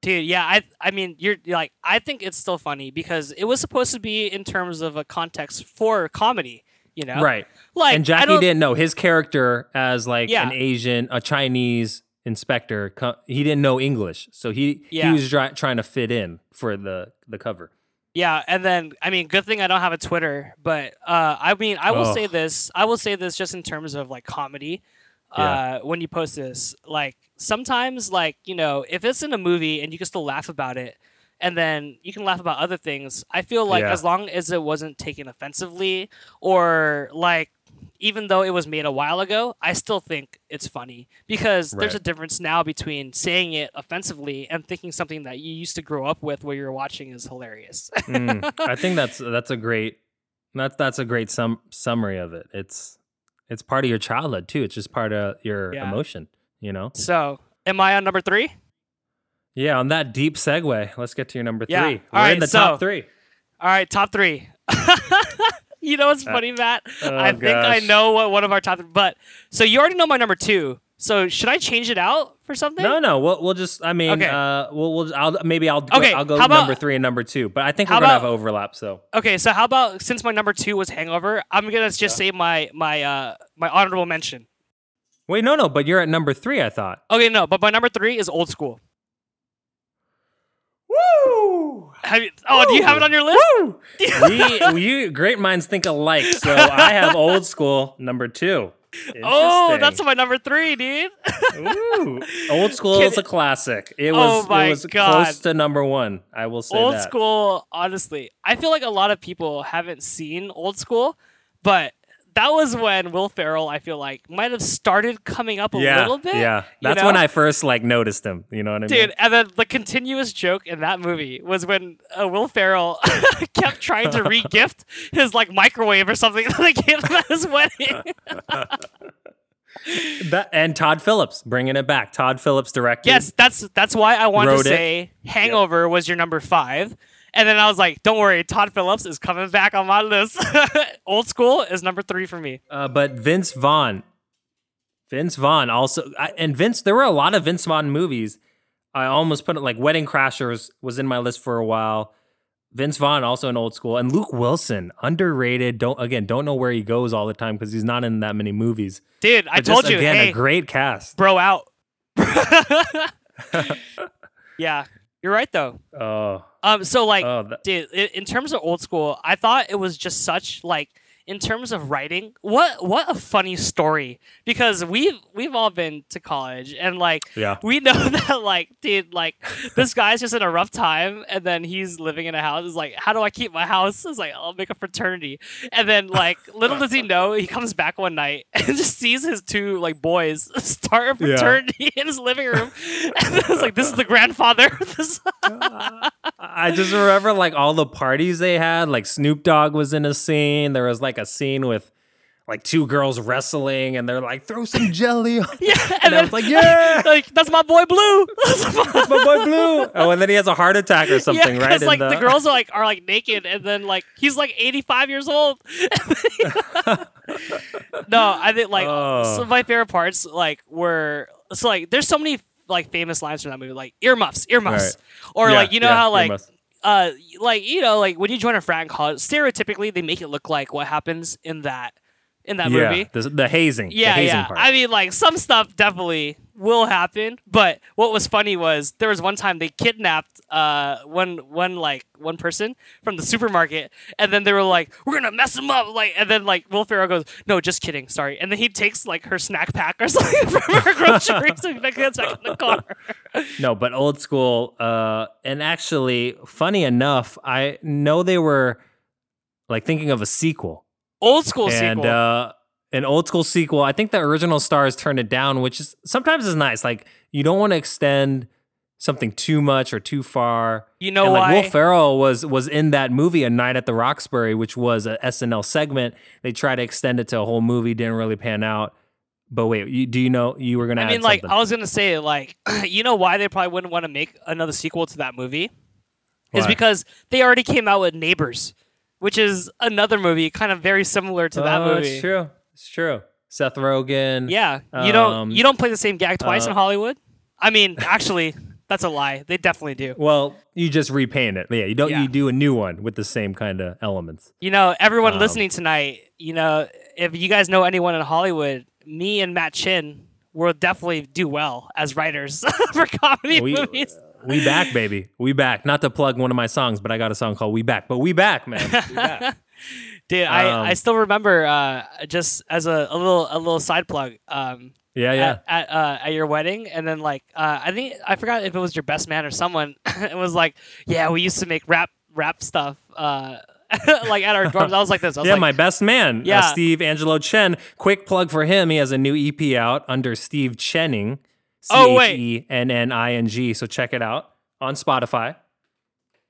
Dude, yeah, I I mean, you're, you're like, I think it's still funny because it was supposed to be in terms of a context for comedy, you know? Right. Like, and Jackie didn't know his character as like Yeah. an Asian, a Chinese inspector. He didn't know English, so he Yeah. he was try, trying to fit in for the the cover. Yeah, and then I mean, good thing I don't have a Twitter, but uh, I mean, I will Oh. say this. I will say this just in terms of like comedy. Yeah. Uh, when you post this, like sometimes, like you know, if it's in a movie and you can still laugh about it, and then you can laugh about other things. I feel like Yeah. as long as it wasn't taken offensively or like. Even though it was made a while ago, I still think it's funny because there's a difference now between saying it offensively and thinking something that you used to grow up with where you're watching is hilarious. Mm, I think <laughs> that's that's a great that's that's a great sum, summary of it. It's it's part of your childhood too. It's just part of your Yeah. emotion, you know? So, am I on number three? Yeah, on that deep segue, let's get to your number three. Yeah. We're All right, in the so- top three. All right, top three. <laughs> you know what's funny, Matt? oh, I think I know what one of our top. But so you already know my number two. So should I change it out for something? No, no, we'll we'll just. I mean, Okay. uh, we'll we'll. I'll maybe I'll go, Okay, I'll go about- number three and number two, but I think we're gonna about- have overlap. So Okay, so how about since my number two was Hangover, I'm gonna just say my my uh my honorable mention. Wait, no, no, but you're at number three. I thought. Okay, no, but my number three is Old School. Woo! Have you, oh, do you have it on your list? <laughs> we, we great minds think alike. So I have old school number two. <laughs> Oh, that's my number three, dude. Ooh. Old school Can- is a classic. It Oh was my it was God. close to number one. I will say old that. school, honestly, I feel like a lot of people haven't seen Old School, but that was when Will Ferrell, I feel like, might have started coming up a yeah, little bit. yeah. you That's know? when I first like noticed him. You know what I mean? Dude, and then the continuous joke in that movie was when uh, Will Ferrell <laughs> kept trying to re-gift his like microwave or something <laughs> that they gave him at his wedding. <laughs> That, and Todd Phillips bringing it back. Todd Phillips directed. yes, that's that's why I wanted to it. say Hangover was your number five. And then I was like, don't worry, Todd Phillips is coming back on my list. <laughs> Old School is number three for me. Uh, but Vince Vaughn, Vince Vaughn also, I, and Vince. There were a lot of Vince Vaughn movies. I almost put it like Wedding Crashers was in my list for a while. Vince Vaughn also in old school, and Luke Wilson underrated. Don't again don't know where he goes all the time because he's not in that many movies. Dude, I But told just, you, again hey, a great cast. bro out. <laughs> <laughs> yeah, you're right though. Oh, Um, so like, oh, that, dude, in terms of old school, I thought it was just such like in terms of writing, what what a funny story because we've we've all been to college and like Yeah. we know <laughs> that like dude like this guy's just in a rough time and then he's living in a house. It's like how do I keep my house? It's like I'll make a fraternity and then like little does he know he comes back one night <laughs> and just sees his two like boys <laughs> start a Yeah. fraternity in his living room and then it's like this is the grandfather. I just remember like all the parties they had. Like Snoop Dogg was in a scene. There was like a scene with like two girls wrestling, and they're like, "Throw some jelly." on <laughs> yeah, <laughs> And and I then was like, "Yeah, <laughs> like that's my boy Blue. that's my boy Blue." Oh, and then he has a heart attack or something, yeah, right? like the... Uh, girls are like are like naked, and then like he's like eighty five years old. no, I think like Oh. some of my favorite parts like were so like there's so many like famous lines from that movie, like earmuffs, earmuffs, or Yeah, like you know yeah, how like earmuffs. Uh like you know like when you join a frat college, stereotypically they make it look like what happens in that in that yeah, movie. the, the hazing, Yeah, the hazing yeah. part. I mean, like some stuff definitely will happen, but what was funny was there was one time they kidnapped uh one one like one person from the supermarket, and then they were like, "We're gonna mess him up," like, and then like Will Ferrell goes, "No, just kidding, sorry," and then he takes like her snack pack or <laughs> something from her <laughs> groceries and gets back in the car. No, but old school. Uh, and actually, funny enough, I know they were like thinking of a sequel. Old school and sequel. uh an old school sequel. I think the original stars turned it down, which is sometimes is nice. Like you don't want to extend something too much or too far. you know and like why? Will Ferrell was was in that movie, A Night at the Roxbury, which was a SNL segment. They tried to extend it to a whole movie, didn't really pan out. But wait, you, do you know you were gonna? I mean, like something. I was gonna say, like <clears throat> you know why they probably wouldn't want to make another sequel to that movie is because they already came out with Neighbors, which is another movie kind of very similar to that oh, movie. It's true. It's true. Seth Rogen. Yeah, you don't Um, you don't play the same gag twice uh, in Hollywood. I mean, actually, <laughs> that's a lie. They definitely do. Well, you just repaint it. Yeah, you don't. Yeah. You do a new one with the same kind of elements. You know, everyone Um, listening tonight, you know, if you guys know anyone in Hollywood, me and Matt Chin will definitely do well as writers <laughs> for comedy We movies. We back, baby. We back. Not to plug one of my songs, but I got a song called "We Back." But we back, man. <laughs> We back. Dude, I, Um, I still remember uh, just as a, a little a little side plug um, Yeah, yeah. at at, uh, at your wedding, and then like uh, I think I forgot if it was your best man or someone. <laughs> it was like, yeah, we used to make rap rap stuff uh, <laughs> like at our dorms. I was like this. I was yeah, like, my best man, Yeah. uh, Steve Angelo Chen. Quick plug for him. He has a new EP out under Steve Chenning. C Oh, H wait. E N N I N G. So check it out on Spotify.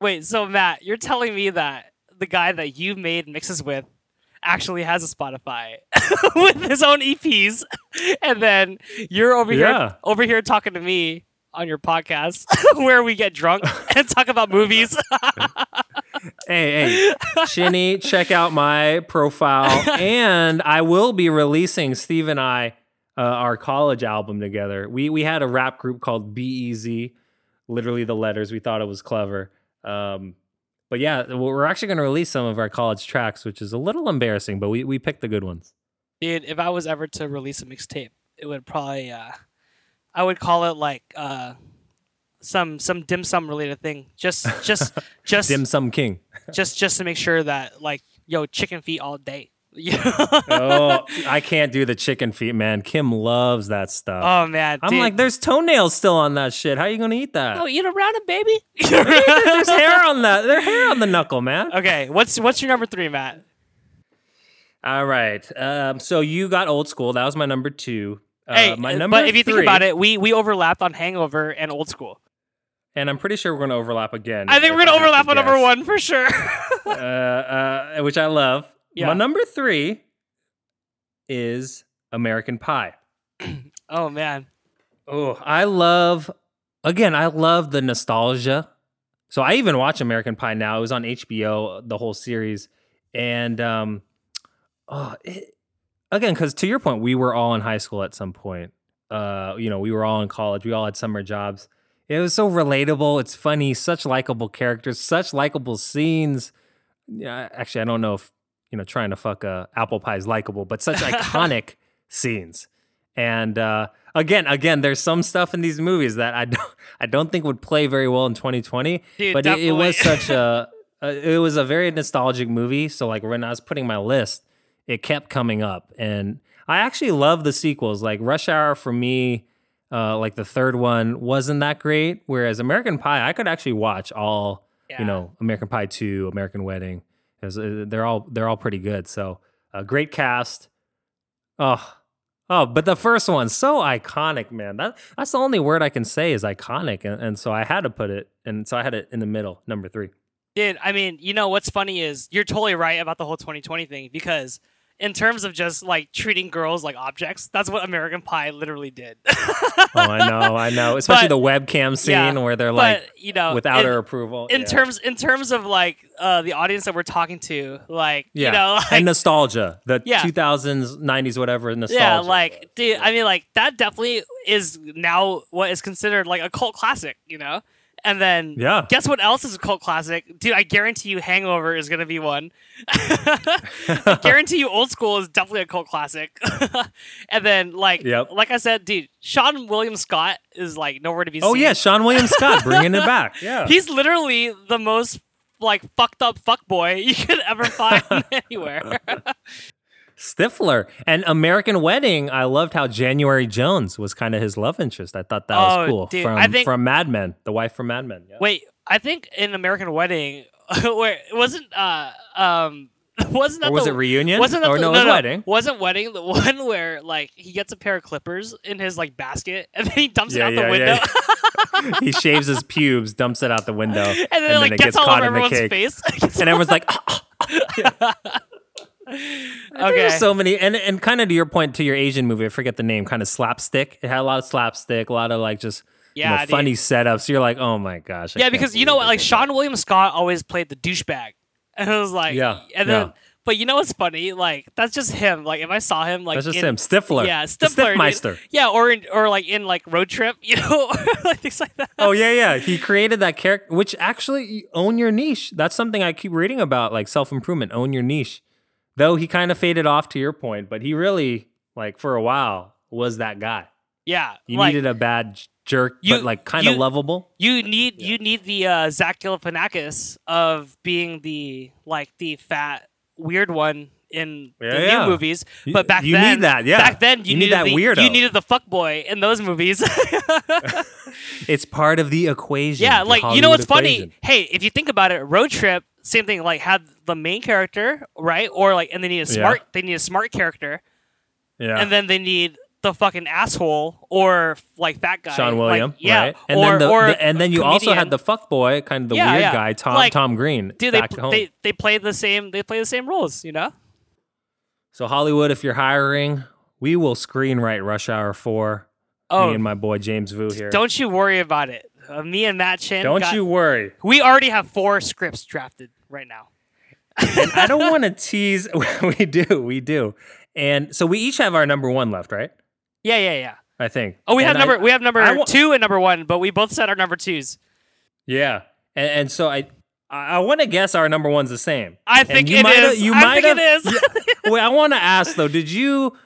Wait, so Matt, you're telling me that the guy that you made mixes with actually has a Spotify <laughs> with his own EPs, <laughs> and then you're over Yeah. here over here talking to me on your podcast <laughs> where we get drunk and talk about movies. Hey, hey, Shinny, check out my profile. And I will be releasing Steve and I uh, our college album together. We we had a rap group called BEZ, literally the letters. We thought it was clever. Um, but yeah, we're actually going to release some of our college tracks, which is a little embarrassing, but we, we picked the good ones. Dude, if I was ever to release a mixtape, it would probably uh I would call it like uh some some dim sum related thing. Just just <laughs> just Dim Sum King. just just to make sure that like yo chicken feet all day. Yeah. oh, <laughs> I can't do the chicken feet, man. Kim loves that stuff. oh man, I'm dude. like, there's toenails still on that shit. How are you gonna eat that? oh, eat around it, baby. <laughs> there's hair on that. There's hair on the knuckle, man. okay, what's what's your number three, Matt? All right. Um, so you got old school. That was my number two. Uh, hey, my uh, number but if you think about it, we we overlapped on Hangover and Old School. and I'm pretty sure we're going to overlap again. I think we're gonna have to overlap on number one for sure. <laughs> uh, uh, which I love. Yeah. My number three is American Pie. <clears throat> oh man, Oh, I love. Again, I love the nostalgia. So I even watch American Pie now. It was on HBO, the whole series, and um, oh, it, again, because to your point, we were all in high school at some point. Uh, you know, we were all in college. We all had summer jobs. It was so relatable. It's funny. Such likable characters. Such likable scenes. Yeah, actually, I don't know if you know trying to fuck a apple pie is likable, but such <laughs> iconic scenes. And uh, again, again, there's some stuff in these movies that I <laughs> don't, I don't think would play very well in 2020. Dude, but it, it was such a, a, it was a very nostalgic movie. So like when I was putting my list, it kept coming up, and I actually love the sequels. Like Rush Hour for me, uh, like the third one wasn't that great. Whereas American Pie, I could actually watch all. Yeah. You know, American Pie Two, American Wedding. 'Cause, uh, they're all they're all pretty good. So a great cast. Oh, oh, but the first one so iconic, man. That that's the only word I can say is iconic, and, and so I had to put it, and so I had it in the middle, number three. Dude, I mean, you know what's funny is you're totally right about the whole 2020 thing because in terms of just like treating girls like objects, that's what American Pie literally did. <laughs> Oh, I know, I know. Especially But- the webcam scene yeah, where they're but like you know, without in, her approval. in yeah. terms in terms of like uh, the audience that we're talking to, like yeah, you know, <laughs> like, and nostalgia, the Yeah. 2000s, 90s, whatever nostalgia. yeah, like dude, I mean, like that definitely is now what is considered like a cult classic, you know. And then, Yeah. guess what else is a cult classic, dude? I guarantee you, Hangover is gonna be one. <laughs> I guarantee you, Old School is definitely a cult classic. <laughs> and then, like, Yep. like I said, dude, Seann William Scott is like nowhere to be oh, seen. oh seen. yeah, Seann William Scott bringing it back. <laughs> Yeah, He's literally the most like fucked up fuck boy you could ever find anywhere. Stifler and American Wedding. I loved how January Jones was kind of his love interest. I thought that was Oh, cool dude, from I think- from Mad Men, the wife from Mad Men. Yeah. Wait, I think in American Wedding, <laughs> where it wasn't uh um <laughs> wasn't that or was the, it reunion? Wasn't that or the, no, no, it was no, wedding. Wasn't wedding the <laughs> one where like he gets a pair of clippers in his like basket and then he dumps Yeah, it out yeah, the window yeah. he shaves his pubes, dumps it out the window, and then it like it gets gets all caught over in the everyone's cake. face. and everyone's like, "Ah, <laughs> okay. There's so many, and and kind of to your point to your Asian movie, I forget the name, kind of slapstick. It had a lot of slapstick, a lot of like just you know, Yeah, funny setups. You're like, oh my gosh. I yeah, because you know what, like Seann William Scott always played the douchebag, <laughs> and it was like, Yeah, and then. yeah. But you know what's funny? Like that's just him. Like if I saw him, like That's just in- him, Stifler. Yeah, Stifler. Stifmeister. Yeah, or in, or like in like Road Trip, <laughs> you know, like things like that. Oh yeah, yeah. He created that character, which actually own your niche. That's something I keep reading about, like self improvement. Own your niche. Though he kind of faded off to your point, but he really, like for a while, was that guy. Yeah, You like, needed a bad jerk, You- but like kind of lovable. You need you need the uh, Zach Galifianakis of being the like the fat weird one in Yeah, the yeah. new movies. But back you then, need that, yeah. Back then, you, You need that the, weirdo. You needed the fuck boy in those movies. <laughs> It's part of the equation. yeah, like you know what's funny? Hey, if you think about it, Road Trip, same thing. Like had the main character, right? Or like, and they need a Yeah. smart. They need a smart character, Yeah. and then they need the fucking asshole or like that guy, Sean like, William, yeah, right? And or, then the, or the- and then you also had the fuck boy, kind of the Yeah, weird yeah. guy, Tom Like, Tom Green, Dude, they, they they play the same they play the same roles, you know? So Hollywood, if you're hiring, we will screenwrite Rush Hour Four. Oh, Me and my boy James Vu here. don't you worry about it. Uh, me and Matt Chin. Don't got- you worry. We already have four scripts drafted right now. I don't want to tease. <laughs> we do, we do. And so we each have our number one left, right? Yeah, yeah, yeah. I think. Oh, we have And I- number we have number I wa- two and number one, but we both said our number twos. Yeah, and, and so I, I, I want to guess our number one's the same. I And think you it might have- is. You I might think it have- is. <laughs> Yeah. Wait, I want to ask though. Did you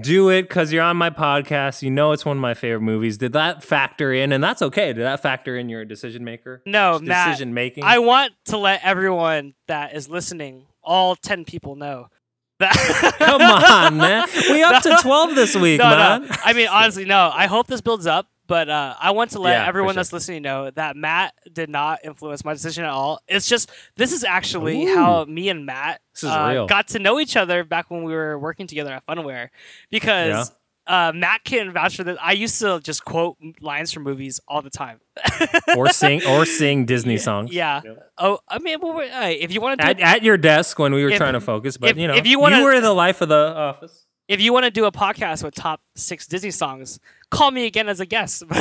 do it because you're on my podcast? You know it's one of my favorite movies. Did that factor in? And that's okay. Did that factor in your decision maker? No, Matt. decision making. I want to let everyone that is listening, all ten people, know that. <laughs> Come on, man. We up to <laughs> twelve this week, no, man. no. I mean, honestly, no. I hope this builds up, but uh, I want to let Yeah, everyone sure. that's listening know that Matt did not influence my decision at all. It's just this is actually Ooh. how me and Matt This is uh, real. got to know each other back when we were working together at Phunware, because. Uh, Matt can vouch for this. I used to just quote lines from movies all the time. or sing or <laughs> sing Disney songs. Yeah. Oh, I mean, well, if you want to At, at your desk when we were If- trying to focus, but if- you know, if you wanna- were the life of the office. If you want to do a podcast with top six Disney songs, call me again as a guest. <laughs> and <laughs>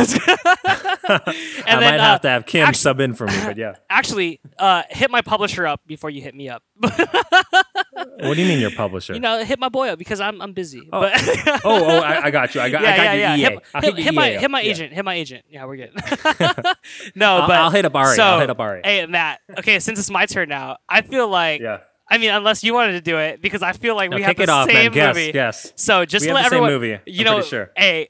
I might uh, have to have Kim act- sub in for me, but yeah. <laughs> actually uh, hit my publisher up before you hit me up. What do you mean your publisher? you know, hit my boy up because I'm I'm busy. Oh. But oh, oh, I, I got you. I got, yeah, I got yeah, yeah. EA. Hit, hit, hit my up. hit my Yeah. agent. Hit my agent. Yeah, we're good. no, I'll- but I'll hit up Ari. So, I'll hit up Ari. Hey, Matt. Okay, since it's my turn now, I feel like. Yeah. I mean, unless you wanted to do it, because I feel like No, we have the it off, same. Guess, movie. guess. So just We let everyone, movie, you I'm know, sure. hey,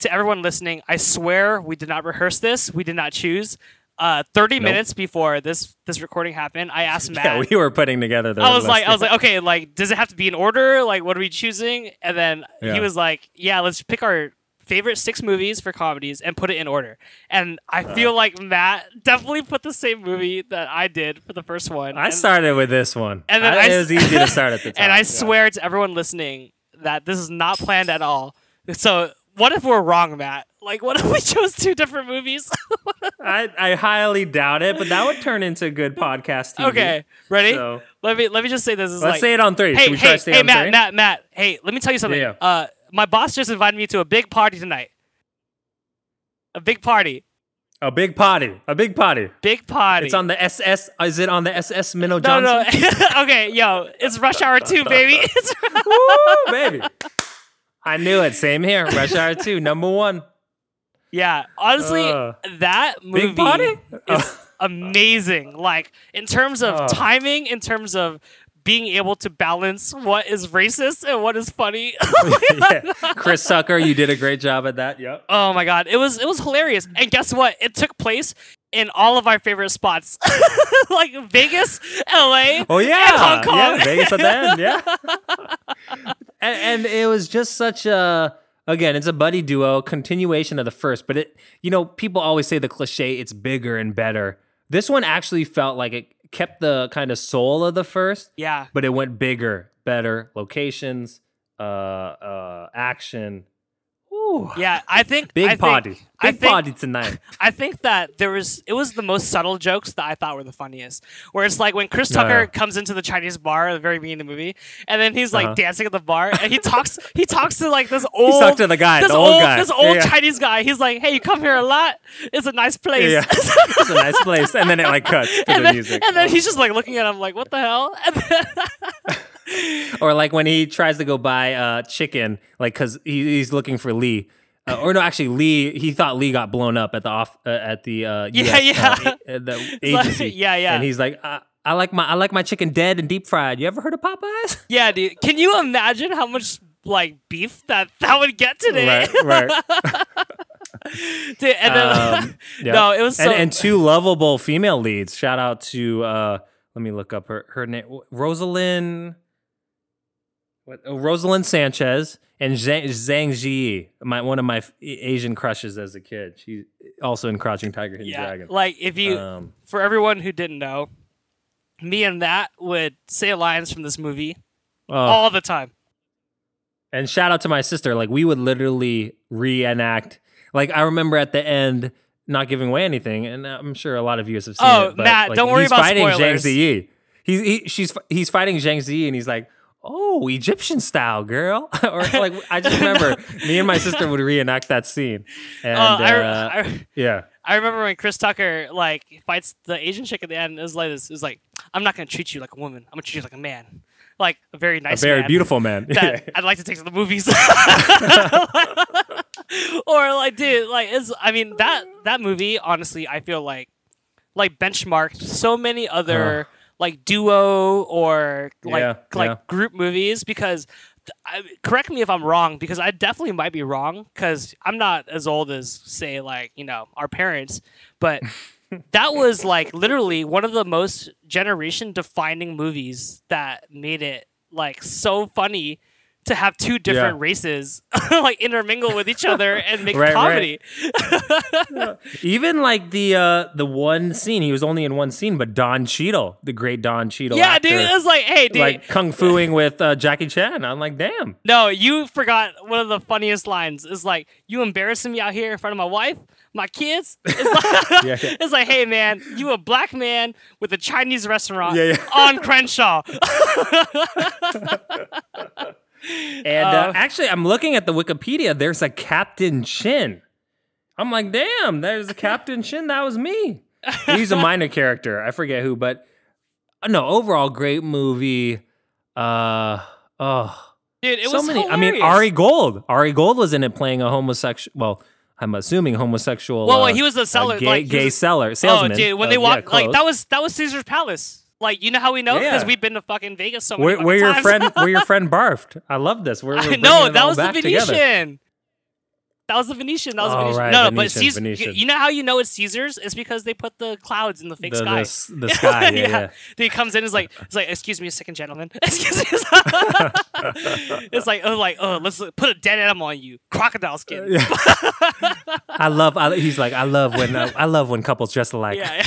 to everyone listening, I swear we did not rehearse this. We did not choose. Uh, Thirty minutes before this this recording happened, I asked <laughs> Matt. Yeah, we were putting together the. I was like, I was <laughs> like, okay, like, does it have to be in order? Like, what are we choosing? And then Yeah. he was like, yeah, let's pick our favorite six movies for comedies and put it in order. And I Uh. feel like Matt definitely put the same movie that I did for the first one. I And- started with this one. and then I, I it was easy to start at the top. <laughs> and I yeah. swear to everyone listening that this is not planned at all. So what if we're wrong, Matt? Like, what if we <laughs> chose two different movies? <laughs> I, I highly doubt it, but that would turn into a good podcast TV. okay, ready? So let me let me just say this is let's like, say it on three. hey, Should we try hey, to stay hey, on Matt, three? Matt, Matt. Hey, let me tell you something. Yeah, Uh, my boss just invited me to a big party tonight. A big party, A big party. A big party. big party. It's on the SS. Is it on the SS Minnow no, Johnson? no. <laughs> okay, yo, it's Rush Hour Two, baby. It's <laughs> Woo, baby. I knew it. Same here. Rush Hour 2, number one. Yeah, honestly, Uh, that movie Big potty? is amazing. Like in terms of Oh. timing, in terms of being able to balance what is racist and what is funny. <laughs> <laughs> yeah. Chris Tucker, you did a great job at that. Yep. oh my god, it was it was hilarious. And guess what? It took place in all of our favorite spots, <laughs> like Vegas, LA, Oh yeah, Hong Kong. yeah, Vegas at the end, yeah. and, and it was just such a again, it's a buddy duo continuation of the first, but it you know people always say the cliche it's bigger and better. This one actually felt like it kept the kind of soul of the first, yeah. but it went bigger, better locations, uh, uh, action. Ooh. Yeah, I think Big I think- party, I big think, party tonight. I think that there was it was the most subtle jokes that I thought were the funniest. Where it's like when Chris Tucker yeah. comes into the Chinese bar at the very beginning of the movie, and then he's like Uh-huh. dancing at the bar, and he talks he talks to like this <laughs> old talked to the guy, this the old guy. this old Yeah. Chinese guy. He's like, "Hey, you come here a lot. It's a nice place." Yeah, <laughs> it's a nice place, and then it like cuts to and the then, music. and then he's just like looking at him like, "What the hell?" <laughs> Or like when he tries to go buy uh, chicken, like because he, he's looking for Lee. Uh, or no, actually, Lee. He thought Lee got blown up at the off uh, at the uh, <laughs> Yeah, US, yeah. uh, a- uh, the <laughs> agency. yeah, yeah. And he's like, I, I like my I like my chicken dead and deep fried. You ever heard of Popeyes? <laughs> yeah, dude, can you imagine how much like beef that that would get today? right. Dude, and then Um, yeah. no, it was so and, and two lovable female leads. Shout out to uh, let me look up her her name, Roselyn. What, oh, Roselyn Sanchez and Zhang, Zhang Ji, my one of my Asian crushes as a kid. She's also in Crouching Tiger, Hidden yeah, Dragon. like if you Um, for everyone who didn't know, me and that would say lines from this movie oh, all the time. and shout out to my sister. Like we would literally reenact. Like I remember at the end, not giving away anything, and I'm sure a lot of you have seen Oh, it. but, Matt, like, don't worry he's about fighting Zhang. Ziyi. He's he, she's he's fighting Zhang Ziyi, and he's like, oh, Egyptian style, girl. <laughs> or like I just remember <laughs> me and my sister would reenact that scene. And Oh, I, uh, I, yeah. I remember when Chris Tucker like fights the Asian chick at the end. It was like this. It was like, I'm not gonna treat you like a woman. I'm gonna treat you like a man, like a very A nice, very man beautiful man. that I'd like to take to the movies. <laughs> or like, dude, like, it's. I mean that that movie. Honestly, I feel like like benchmarked so many other like duo or like Yeah, like yeah. group movies because. I, correct me if I'm wrong because I definitely might be wrong because I'm not as old as say like you know our parents, but <laughs> that was like literally one of the most generation defining movies that made it like so funny to have two different Yeah. races <laughs> like intermingle with each other and make Right, comedy. <laughs> Even like the uh the one scene, he was only in one scene, but Don Cheadle, the great Don Cheadle. Yeah, actor, dude, it was like, hey, dude, like kung fuing with uh, Jackie Chan. I'm like, damn. no, you forgot one of the funniest lines. Is like, you embarrassing me out here in front of my wife, my kids. <laughs> It's like, Yeah, yeah. it's like, hey, man, you a black man with a Chinese restaurant Yeah, yeah. on Crenshaw. And uh, Uh, actually, I'm looking at the Wikipedia. There's a Captain Chin. I'm like, damn, there's a Captain <laughs> Chin. That was me. He's a minor character. I forget who, but uh, no, overall, great movie. Uh, oh, Dude, it so was many. I mean. Ari Gold. Ari Gold was in it playing a homosexual. Well, I'm assuming homosexual. Well, uh, he was the seller, gay, like, gay was- seller, salesman. Oh, dude, when they of, yeah, walked, like that was that was Caesar's Palace. Like, you know how we know because Yeah. we've been to fucking Vegas so many Where, where your friend, where your <laughs> friend barfed. I love this. We're, we're I bringing know it that was the Venetian. together. Venetian. That was the Venetian. That was the Oh, Venetian. right, no, no, but Caesar. Venetian. You know how you know it's Caesar's? It's because they put the clouds in the fake The, the, sky. s- <laughs> the sky, yeah, yeah. He comes in, and is like, it's like, excuse me a second, gentleman. <laughs> Excuse me. <laughs> it's like, oh, like, oh, let's put a dead animal on you, crocodile skin. Yeah, I love. I, he's like, I love when uh, I love when couples dress alike. Yeah.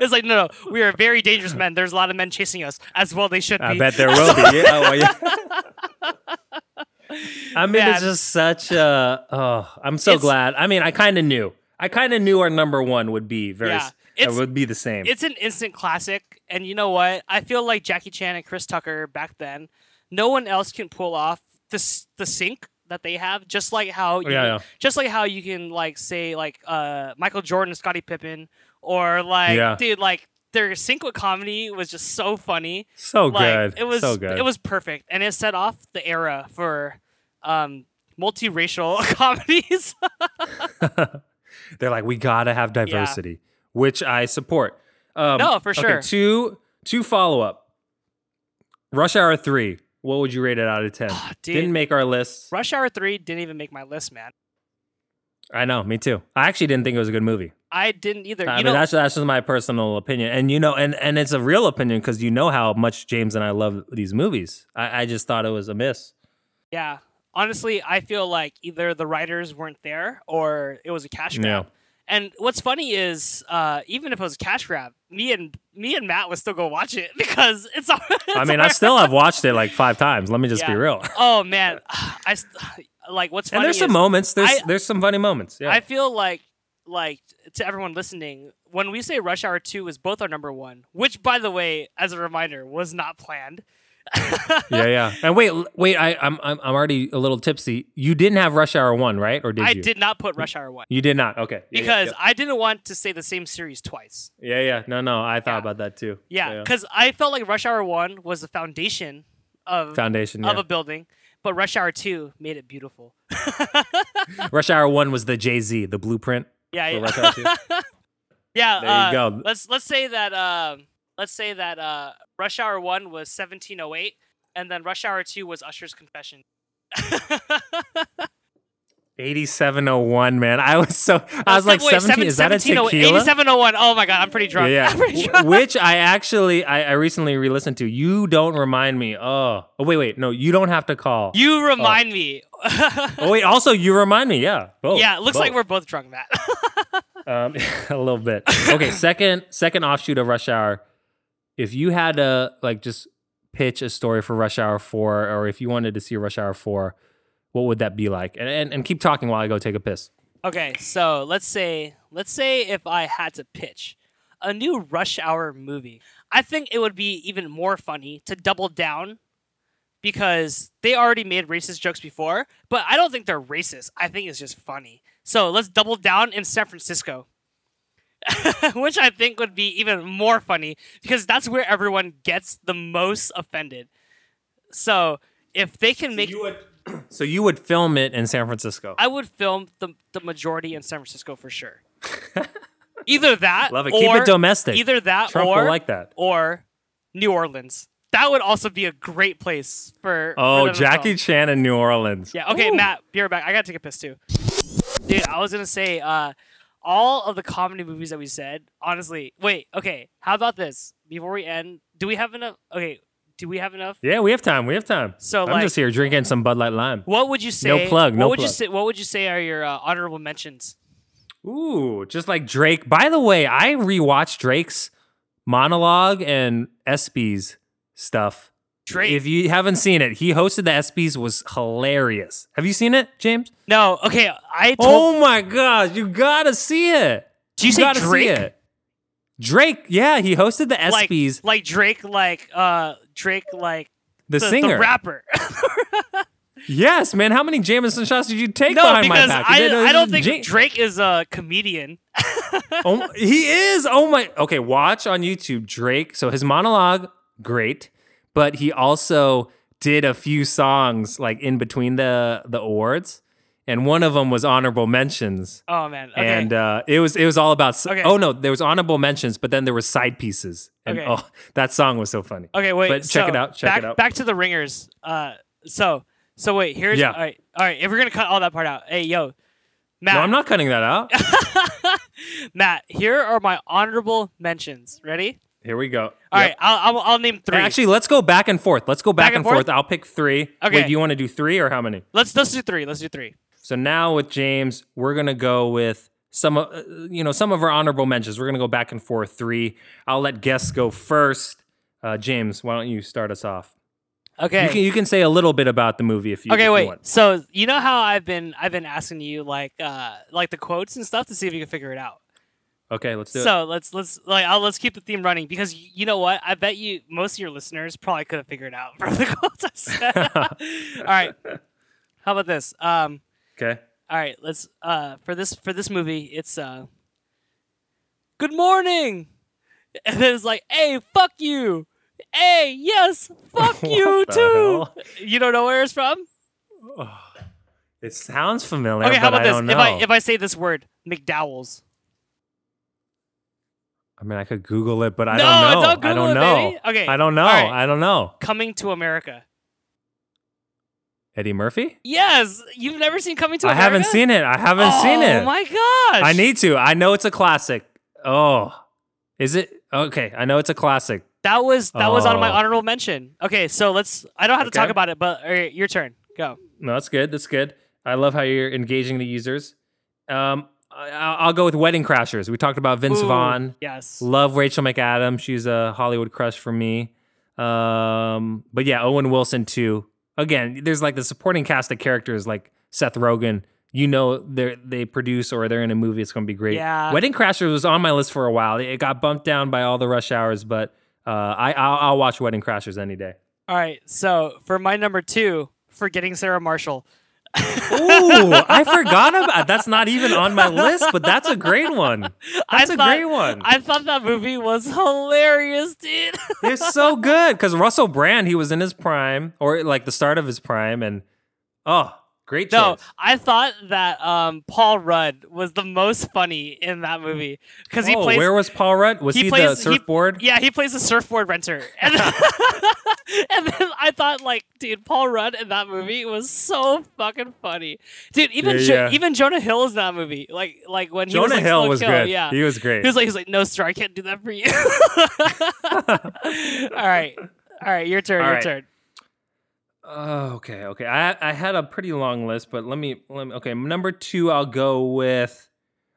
it's like, no, no, we are very dangerous men. There's a lot of men chasing us, as well they should I be. bet there will be. Yeah, oh, well, yeah. I mean, it's just such a. Oh, I'm so It's- glad. I mean, I kind of knew. I kind of knew our number one would be very. Yeah. s- It's- uh, would be the same. It's an instant classic, and you know what? I feel like Jackie Chan and Chris Tucker back then, no one else can pull off the the sync that they have. Just like how, you, Oh, yeah, yeah. just like how you can like say like uh Michael Jordan and Scottie Pippen, or like Yeah. dude like their sync with comedy was just so funny. so like good. it was so good. it was perfect, and it set off the era for um multiracial <laughs> comedies. <laughs> They're like, we gotta have diversity, which I support. Um, No, for okay, sure. two two follow up. Rush Hour three. What would you rate it out of ten? Dude. Didn't make our list. Rush Hour Three didn't even make my list, man. I know, me too. I actually didn't think it was a good movie. I didn't either. I you mean, know, that's that's just my personal opinion, and you know, and and it's a real opinion because you know how much James and I love these movies. I, I just thought it was a miss. Yeah. Honestly, I feel like either the writers weren't there or it was a cash grab. Yeah. And what's funny is, uh, even if it was a cash grab, me and me and Matt would still go watch it <laughs> because it's. I it's mean, I still have <laughs> watched it like five times. Let me just be real. Oh man, <sighs> I st- like what's And funny there's some moments. There's I- there's some funny moments. Yeah. I feel like like to everyone listening when we say Rush Hour Two is both our number one, which by the way, as a reminder, was not planned. <laughs> yeah, yeah. And wait, wait. I, I'm I'm I'm already a little tipsy. You didn't have Rush Hour one, right? Or did you I you? did not put Rush Hour One You did not. Okay. Yeah, yeah, because I didn't want to say the same series twice. yeah, yeah, yeah. No, no. I thought Yeah. about that too. Yeah, because I felt like Rush Hour One was the foundation of Foundation. of Yeah. a building, but Rush Hour Two made it beautiful. <laughs> Rush Hour one was the Jay Z, the blueprint. Yeah, yeah, Rush Hour 2? yeah. There you uh, go. Let's let's say that um, let's say that uh, Rush Hour One was 1708, and then Rush Hour Two was Usher's Confession. <laughs> 8701, man. I was so I was like Wait, 17. Is that a 1708 tequila? 8701. Oh my god, I'm pretty drunk. Yeah, <laughs> I'm pretty drunk. Which I actually I, I recently re-listened to. You don't remind me. Oh, oh wait, wait. No, you don't have to call. You remind me. oh wait, also you remind me. Yeah. Both. yeah, it looks like we're both drunk, Matt. <laughs> Um, <laughs> a little bit. Okay, second second offshoot of Rush Hour. If you had to like just pitch a story for Rush Hour Four, or if you wanted to see Rush Hour Four, what would that be like? And and, and keep talking while I go take a piss. Okay, so let's say let's say if I had to pitch a new Rush Hour movie, I think it would be even more funny to double down because they already made racist jokes before, but I don't think they're racist. I think it's just funny. So let's double down in San Francisco. <laughs> Which I think would be even more funny because that's where everyone gets the most offended. So if they can make you would, <clears throat> so you would film it in San Francisco. I would film the the majority in San Francisco for sure. <laughs> either that, Love it. Keep it domestic. Either that, Trump or will like that. or New Orleans. That would also be a great place for. for Oh, to Jackie. Chan in New Orleans. Yeah. Okay, Matt, be right back. I gotta take a piss too. Dude, I was gonna say, uh, all of the comedy movies that we said, honestly. Wait, okay. How about this? Before we end, do we have enough? Okay, do we have enough? Yeah, we have time. We have time. So, I'm like- just here drinking some Bud Light Lime. What would you say? No plug, No What would you plug. say? What would you say are your uh, honorable mentions? Ooh, just like Drake. By the way, I rewatched Drake's monologue and ESPYS stuff. Drake. If you haven't seen it, he hosted the ESPYS was hilarious. Have you seen it, James? no. Okay, I told. Oh my gosh, you gotta see it. Do you say gotta Drake? Drake, yeah, he hosted the like, ESPYS, like Drake, like uh, Drake, like the, the, singer. the rapper. <laughs> Yes, man. How many Jameson shots did you take no, behind my back? I, I don't think Drake is a comedian. Oh, <laughs> he is. Oh my. Okay, watch on YouTube Drake. So his monologue, great, but he also did a few songs like in between the the awards, and one of them was honorable mentions. Oh man. Okay. And uh, it was it was all about. Okay. Oh no, there was honorable mentions, but then there were side pieces, and Okay. oh, that song was so funny. okay, wait. but check so, it out, check back, it out. Back to the ringers. Uh, so so wait. Here's Yeah. all right. All right. If we're gonna cut all that part out, hey yo, Matt. No, I'm not cutting that out. <laughs> Matt. Here are my honorable mentions. Ready? Here we go. All right. I'll, I'll I'll name three. Actually, let's go back and forth. Let's go back, and and forth? forth? I'll pick three. Okay. Wait, do you want to do three or how many? let's let's do three. Let's do three. So now with James, we're gonna go with some of uh, you know some of our honorable mentions. We're gonna go back and forth three. I'll let guests go first. Uh, James, why don't you start us off? Okay. You can you can say a little bit about the movie if you if okay, you wait. want. So you know how I've been I've been asking you like uh like the quotes and stuff to see if you can figure it out. Okay, let's do it. So let's let's like I'll, let's keep the theme running because you know what I bet you most of your listeners probably could have figured it out <laughs> from the quotes I said. <laughs> all right, how about this? Um, Okay. all right, let's uh for this for this movie it's uh good morning, <laughs> and then it's like hey fuck you, hey yes fuck <laughs> you too. hell? <laughs> You don't know where it's from? It sounds familiar. Okay, how about I this? If I if I say this word McDowell's. I mean, I could Google it, but I No, don't know. don't I Google don't it, know. baby. Okay, I don't know. right. I don't know. Coming to America. Eddie Murphy? Yes, you've never seen Coming to I America. haven't seen it. I haven't seen it. Oh my gosh! I need to. I know it's a classic. Oh, is it? Okay, I know it's a classic. that was that was on my Oh. honorable mention. Okay, so let's. I don't have to talk about it, but right, your turn. Go. No, that's good. That's good. I love how you're engaging the users. Um, I, I'll go with Wedding Crashers. We talked about Vince Ooh, Vaughn. Yes. Love Rachel McAdams. She's a Hollywood crush for me. Um, but yeah, Owen Wilson too. Again, there's like the supporting cast of characters like Seth Rogen. You know they they produce or they're in a movie. It's going to be great. Yeah. Wedding Crashers was on my list for a while. It got bumped down by all the rush hours, but uh, I I'll, I'll watch Wedding Crashers any day. All right. So for my number two, forgetting Sarah Marshall. Ooh, I forgot about that's not even on my list, but that's a great one. That's I a thought- great one. I thought that movie was hilarious, dude. It's so good because Russell Brand, he was in his prime or like the start of his prime, and oh, great No. I thought that um, Paul Rudd was the most funny in that movie because he oh, plays. where was Paul Rudd? Was he, the plays- surfboard? yeah, he plays a surfboard renter, <laughs> and then, <laughs> and then I thought, like, dude, Paul Rudd in that movie was so fucking funny, dude. Even Yeah, Jo- yeah. even Jonah Hill is in that movie, like, like when he Jonah was, like, Hill was kill, good. Yeah, He was great. He was like, he's like, no, sir, I can't do that for you. <laughs> all right, all right, your turn, All your right. turn. Oh, okay, okay. I I had a pretty long list, but let me let me. Okay, number two, I'll go with.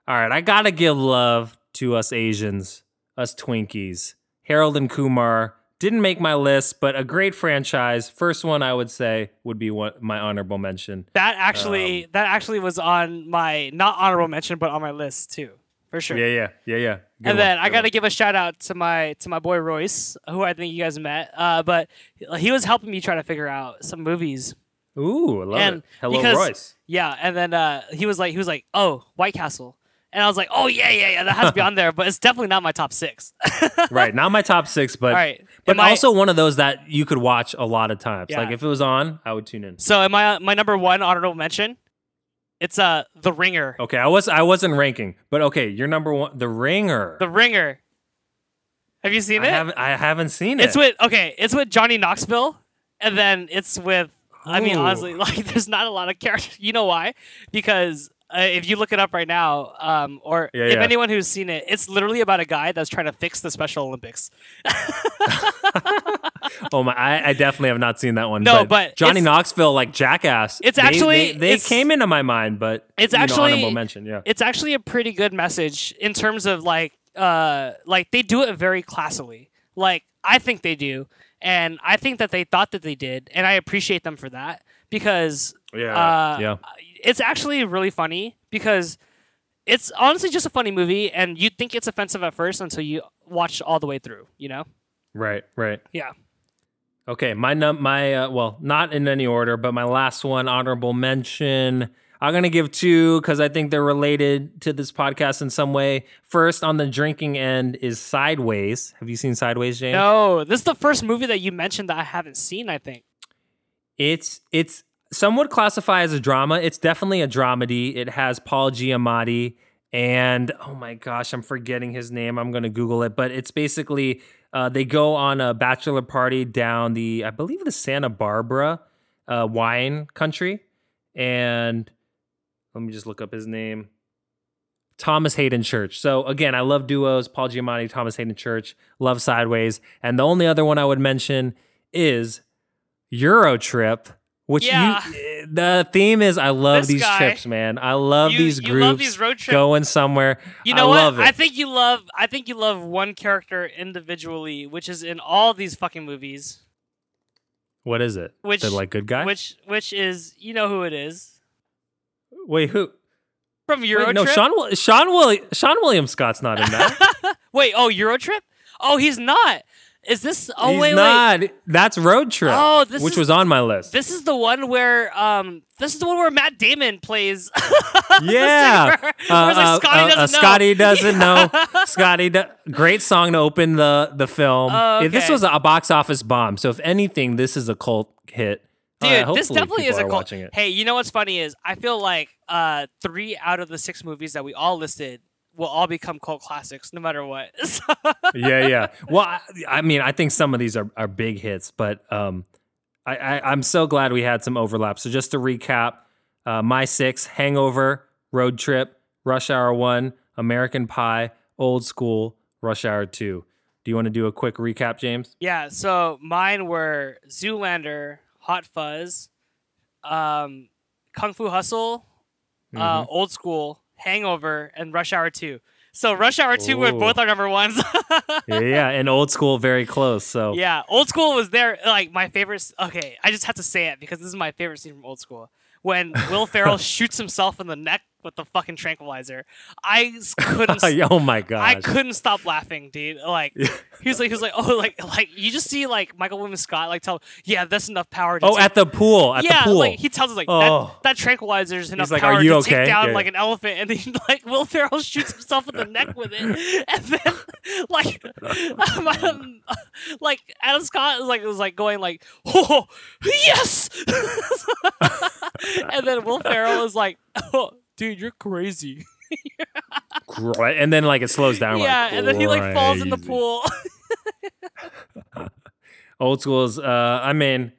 All right, I gotta give love to us Asians, us Twinkies. Harold and Kumar didn't make my list, but a great franchise. First one I would say would be one, my honorable mention. That actually, Um, that actually was on my not honorable mention, but on my list too, for sure. Yeah, yeah, yeah, yeah. Good and one, then I got to give a shout out to my to my boy Royce, who I think you guys met. Uh, but he was helping me try to figure out some movies. Ooh, I love and it. Hello, because- Royce. Yeah, and then uh, he was like, he was like, oh, White Castle, and I was like, oh yeah, yeah, yeah, that has to be <laughs> on there, but it's definitely not my top six. <laughs> right, not my top six, but right, but Am I- also one of those that you could watch a lot of times. Yeah. Like if it was on, I would tune in. so am I my number one honorable mention? It's uh The Ringer. Okay, I was I wasn't ranking, but okay, you're number one, The Ringer. The Ringer. Have you seen I it? haven't I haven't seen it. It's with okay. It's with Johnny Knoxville, and then it's with. I mean, honestly, <laughs> like there's not a lot of characters. You know why? Because uh, if you look it up right now, um, or Yeah, if yeah. anyone who's seen it, it's literally about a guy that's trying to fix the Special Olympics. <laughs> <laughs> <laughs> oh my, I, I definitely have not seen that one. No, but Johnny Knoxville, like Jackass. It's they- actually- they, they it's- came into my mind, but It's you know, actually- honorable mention. Yeah, It's actually a pretty good message in terms of like, uh, like they do it very classily. Like I think they do, and I think that they thought that they did, and I appreciate them for that because yeah, Uh, yeah. it's actually really funny because it's honestly just a funny movie, and you think it's offensive at first until you watch all the way through. You know? Right, right. Yeah. Okay, my num my uh, well, not in any order, but my last one, honorable mention. I'm gonna give two because I think they're related to this podcast in some way. First, on the drinking end, is Sideways. Have you seen Sideways, James? No, this is the first movie that you mentioned that I haven't seen. I think. It's it's some would classify as a drama. It's definitely a dramedy. It has Paul Giamatti and oh my gosh, I'm forgetting his name. I'm gonna Google it, but it's basically uh, they go on a bachelor party down the I believe the Santa Barbara uh, wine country, and let me just look up his name. Thomas Haden Church. So again, I love duos. Paul Giamatti, Thomas Haden Church. Love Sideways, and the only other one I would mention is Euro Trip, which Yeah. you, the theme is I love This these guy. trips, man. I love You- these groups love these road trip- going somewhere. You know I what? I think you love. I think you love one character individually, which is in all these fucking movies. what is it? Which- the like good guy? Which, which is, you know who it is Wait, who? from Euro Wait, no, Trip. Seann. Seann Willi- Seann William Scott's not in that. <laughs> Wait, oh, Euro Trip? Oh, he's not. Is this? Oh, He's wait, wait. not. That's Road Trip. Oh, this which is- was on my list. This is the one where um this is the one where Matt Damon plays. <laughs> yeah, singer. It's like, Scotty doesn't know. Scotty doesn't know. <laughs> Scotty, do- great song to open the the film. Oh, If This was a box office bomb. So if anything, this is a cult hit. Dude, Uh, this definitely is a cult. Hey, you know what's funny is I feel like uh three out of the six movies that we all listed will all become cult classics no matter what. <laughs> yeah, yeah. Well, I, I mean, I think some of these are, are big hits, but um, I, I, I'm so glad we had some overlap. So just to recap, uh, my six: Hangover, Road Trip, Rush Hour One, American Pie, Old School, Rush Hour Two. Do you want to do a quick recap, James? yeah, so mine were Zoolander, Hot Fuzz, um, Kung Fu Hustle, uh, Mm-hmm. Old School, Hangover, and Rush Hour 2. So Rush Hour 2 were both our number ones. yeah, <laughs> yeah, and Old School very close. So Yeah, old school was there. Like my favorite. Okay, I just have to say it because this is my favorite scene from old school. When Will Ferrell <laughs> shoots himself in the neck with the fucking tranquilizer, I couldn't. <laughs> oh my gosh. I couldn't stop laughing, dude. Like he was like, he was like, oh, like, like you just see like Michael William Scott like tell, yeah, that's enough power. To Oh, take- at the pool. At yeah, the pool. like he tells us like Oh. that, that tranquilizer is enough like, power "Are you to okay?" take down Yeah, like an elephant, and then <laughs> like Will Ferrell shoots himself in the neck with it, and then <laughs> like, um, like Adam Scott was like was like going like, oh yes, and then Will Ferrell is like, oh dude, you're crazy. <laughs> And then like it slows down. yeah, like, and then he like falls in the pool. <laughs> Old schools. Uh, I mean,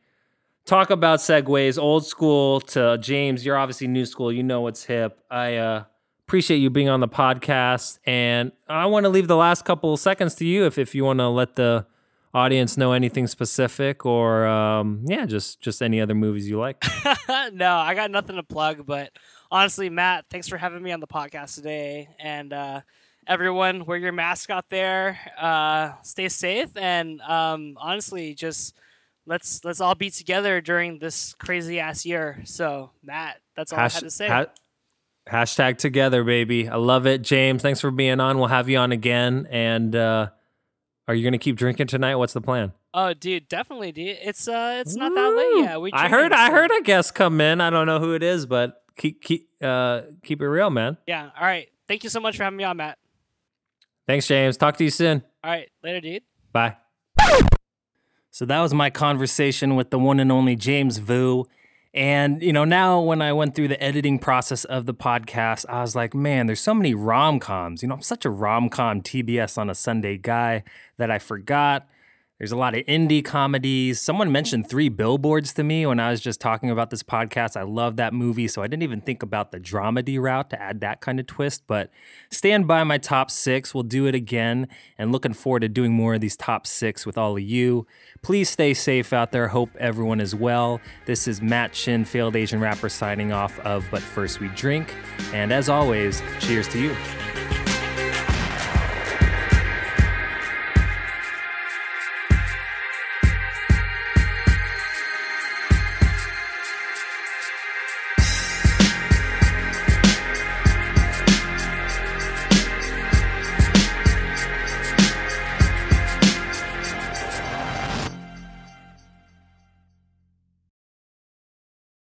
talk about segues. Old school to James. You're obviously new school. You know what's hip. I uh, appreciate you being on the podcast, and I want to leave the last couple of seconds to you if if you want to let the audience know anything specific or um, yeah, just just any other movies you like. <laughs> no, I got nothing to plug, but honestly, Matt, thanks for having me on the podcast today. And uh, everyone, wear your mask out there. Uh, stay safe, and um, honestly, just let's let's all be together during this crazy ass year. So, Matt, that's all I Hash- had to say. ha- Hashtag together, baby. I love it. James, thanks for being on. We'll have you on again. And uh, are you going to keep drinking tonight? What's the plan? Oh, dude, definitely, dude. It's uh, it's not that late yet. We I heard. drinking, I heard a guest come in. I don't know who it is, but keep keep uh keep it real, man. Yeah. All right. Thank you so much for having me on, Matt. Thanks, James. Talk to you soon. All right. Later, dude. Bye. So that was my conversation with the one and only James Vu. And, you know, now when I went through the editing process of the podcast, I was like, man, there's so many rom coms. You know, I'm such a rom com TBS on a Sunday guy that I forgot. There's a lot of indie comedies. Someone mentioned Three Billboards to me when I was just talking about this podcast. I love that movie, so I didn't even think about the dramedy route to add that kind of twist. But stand by my top six. We'll do it again, and looking forward to doing more of these top six with all of you. Please stay safe out there. Hope everyone is well. This is Matt Shin, failed Asian rapper, signing off of But First We Drink. And as always, cheers to you.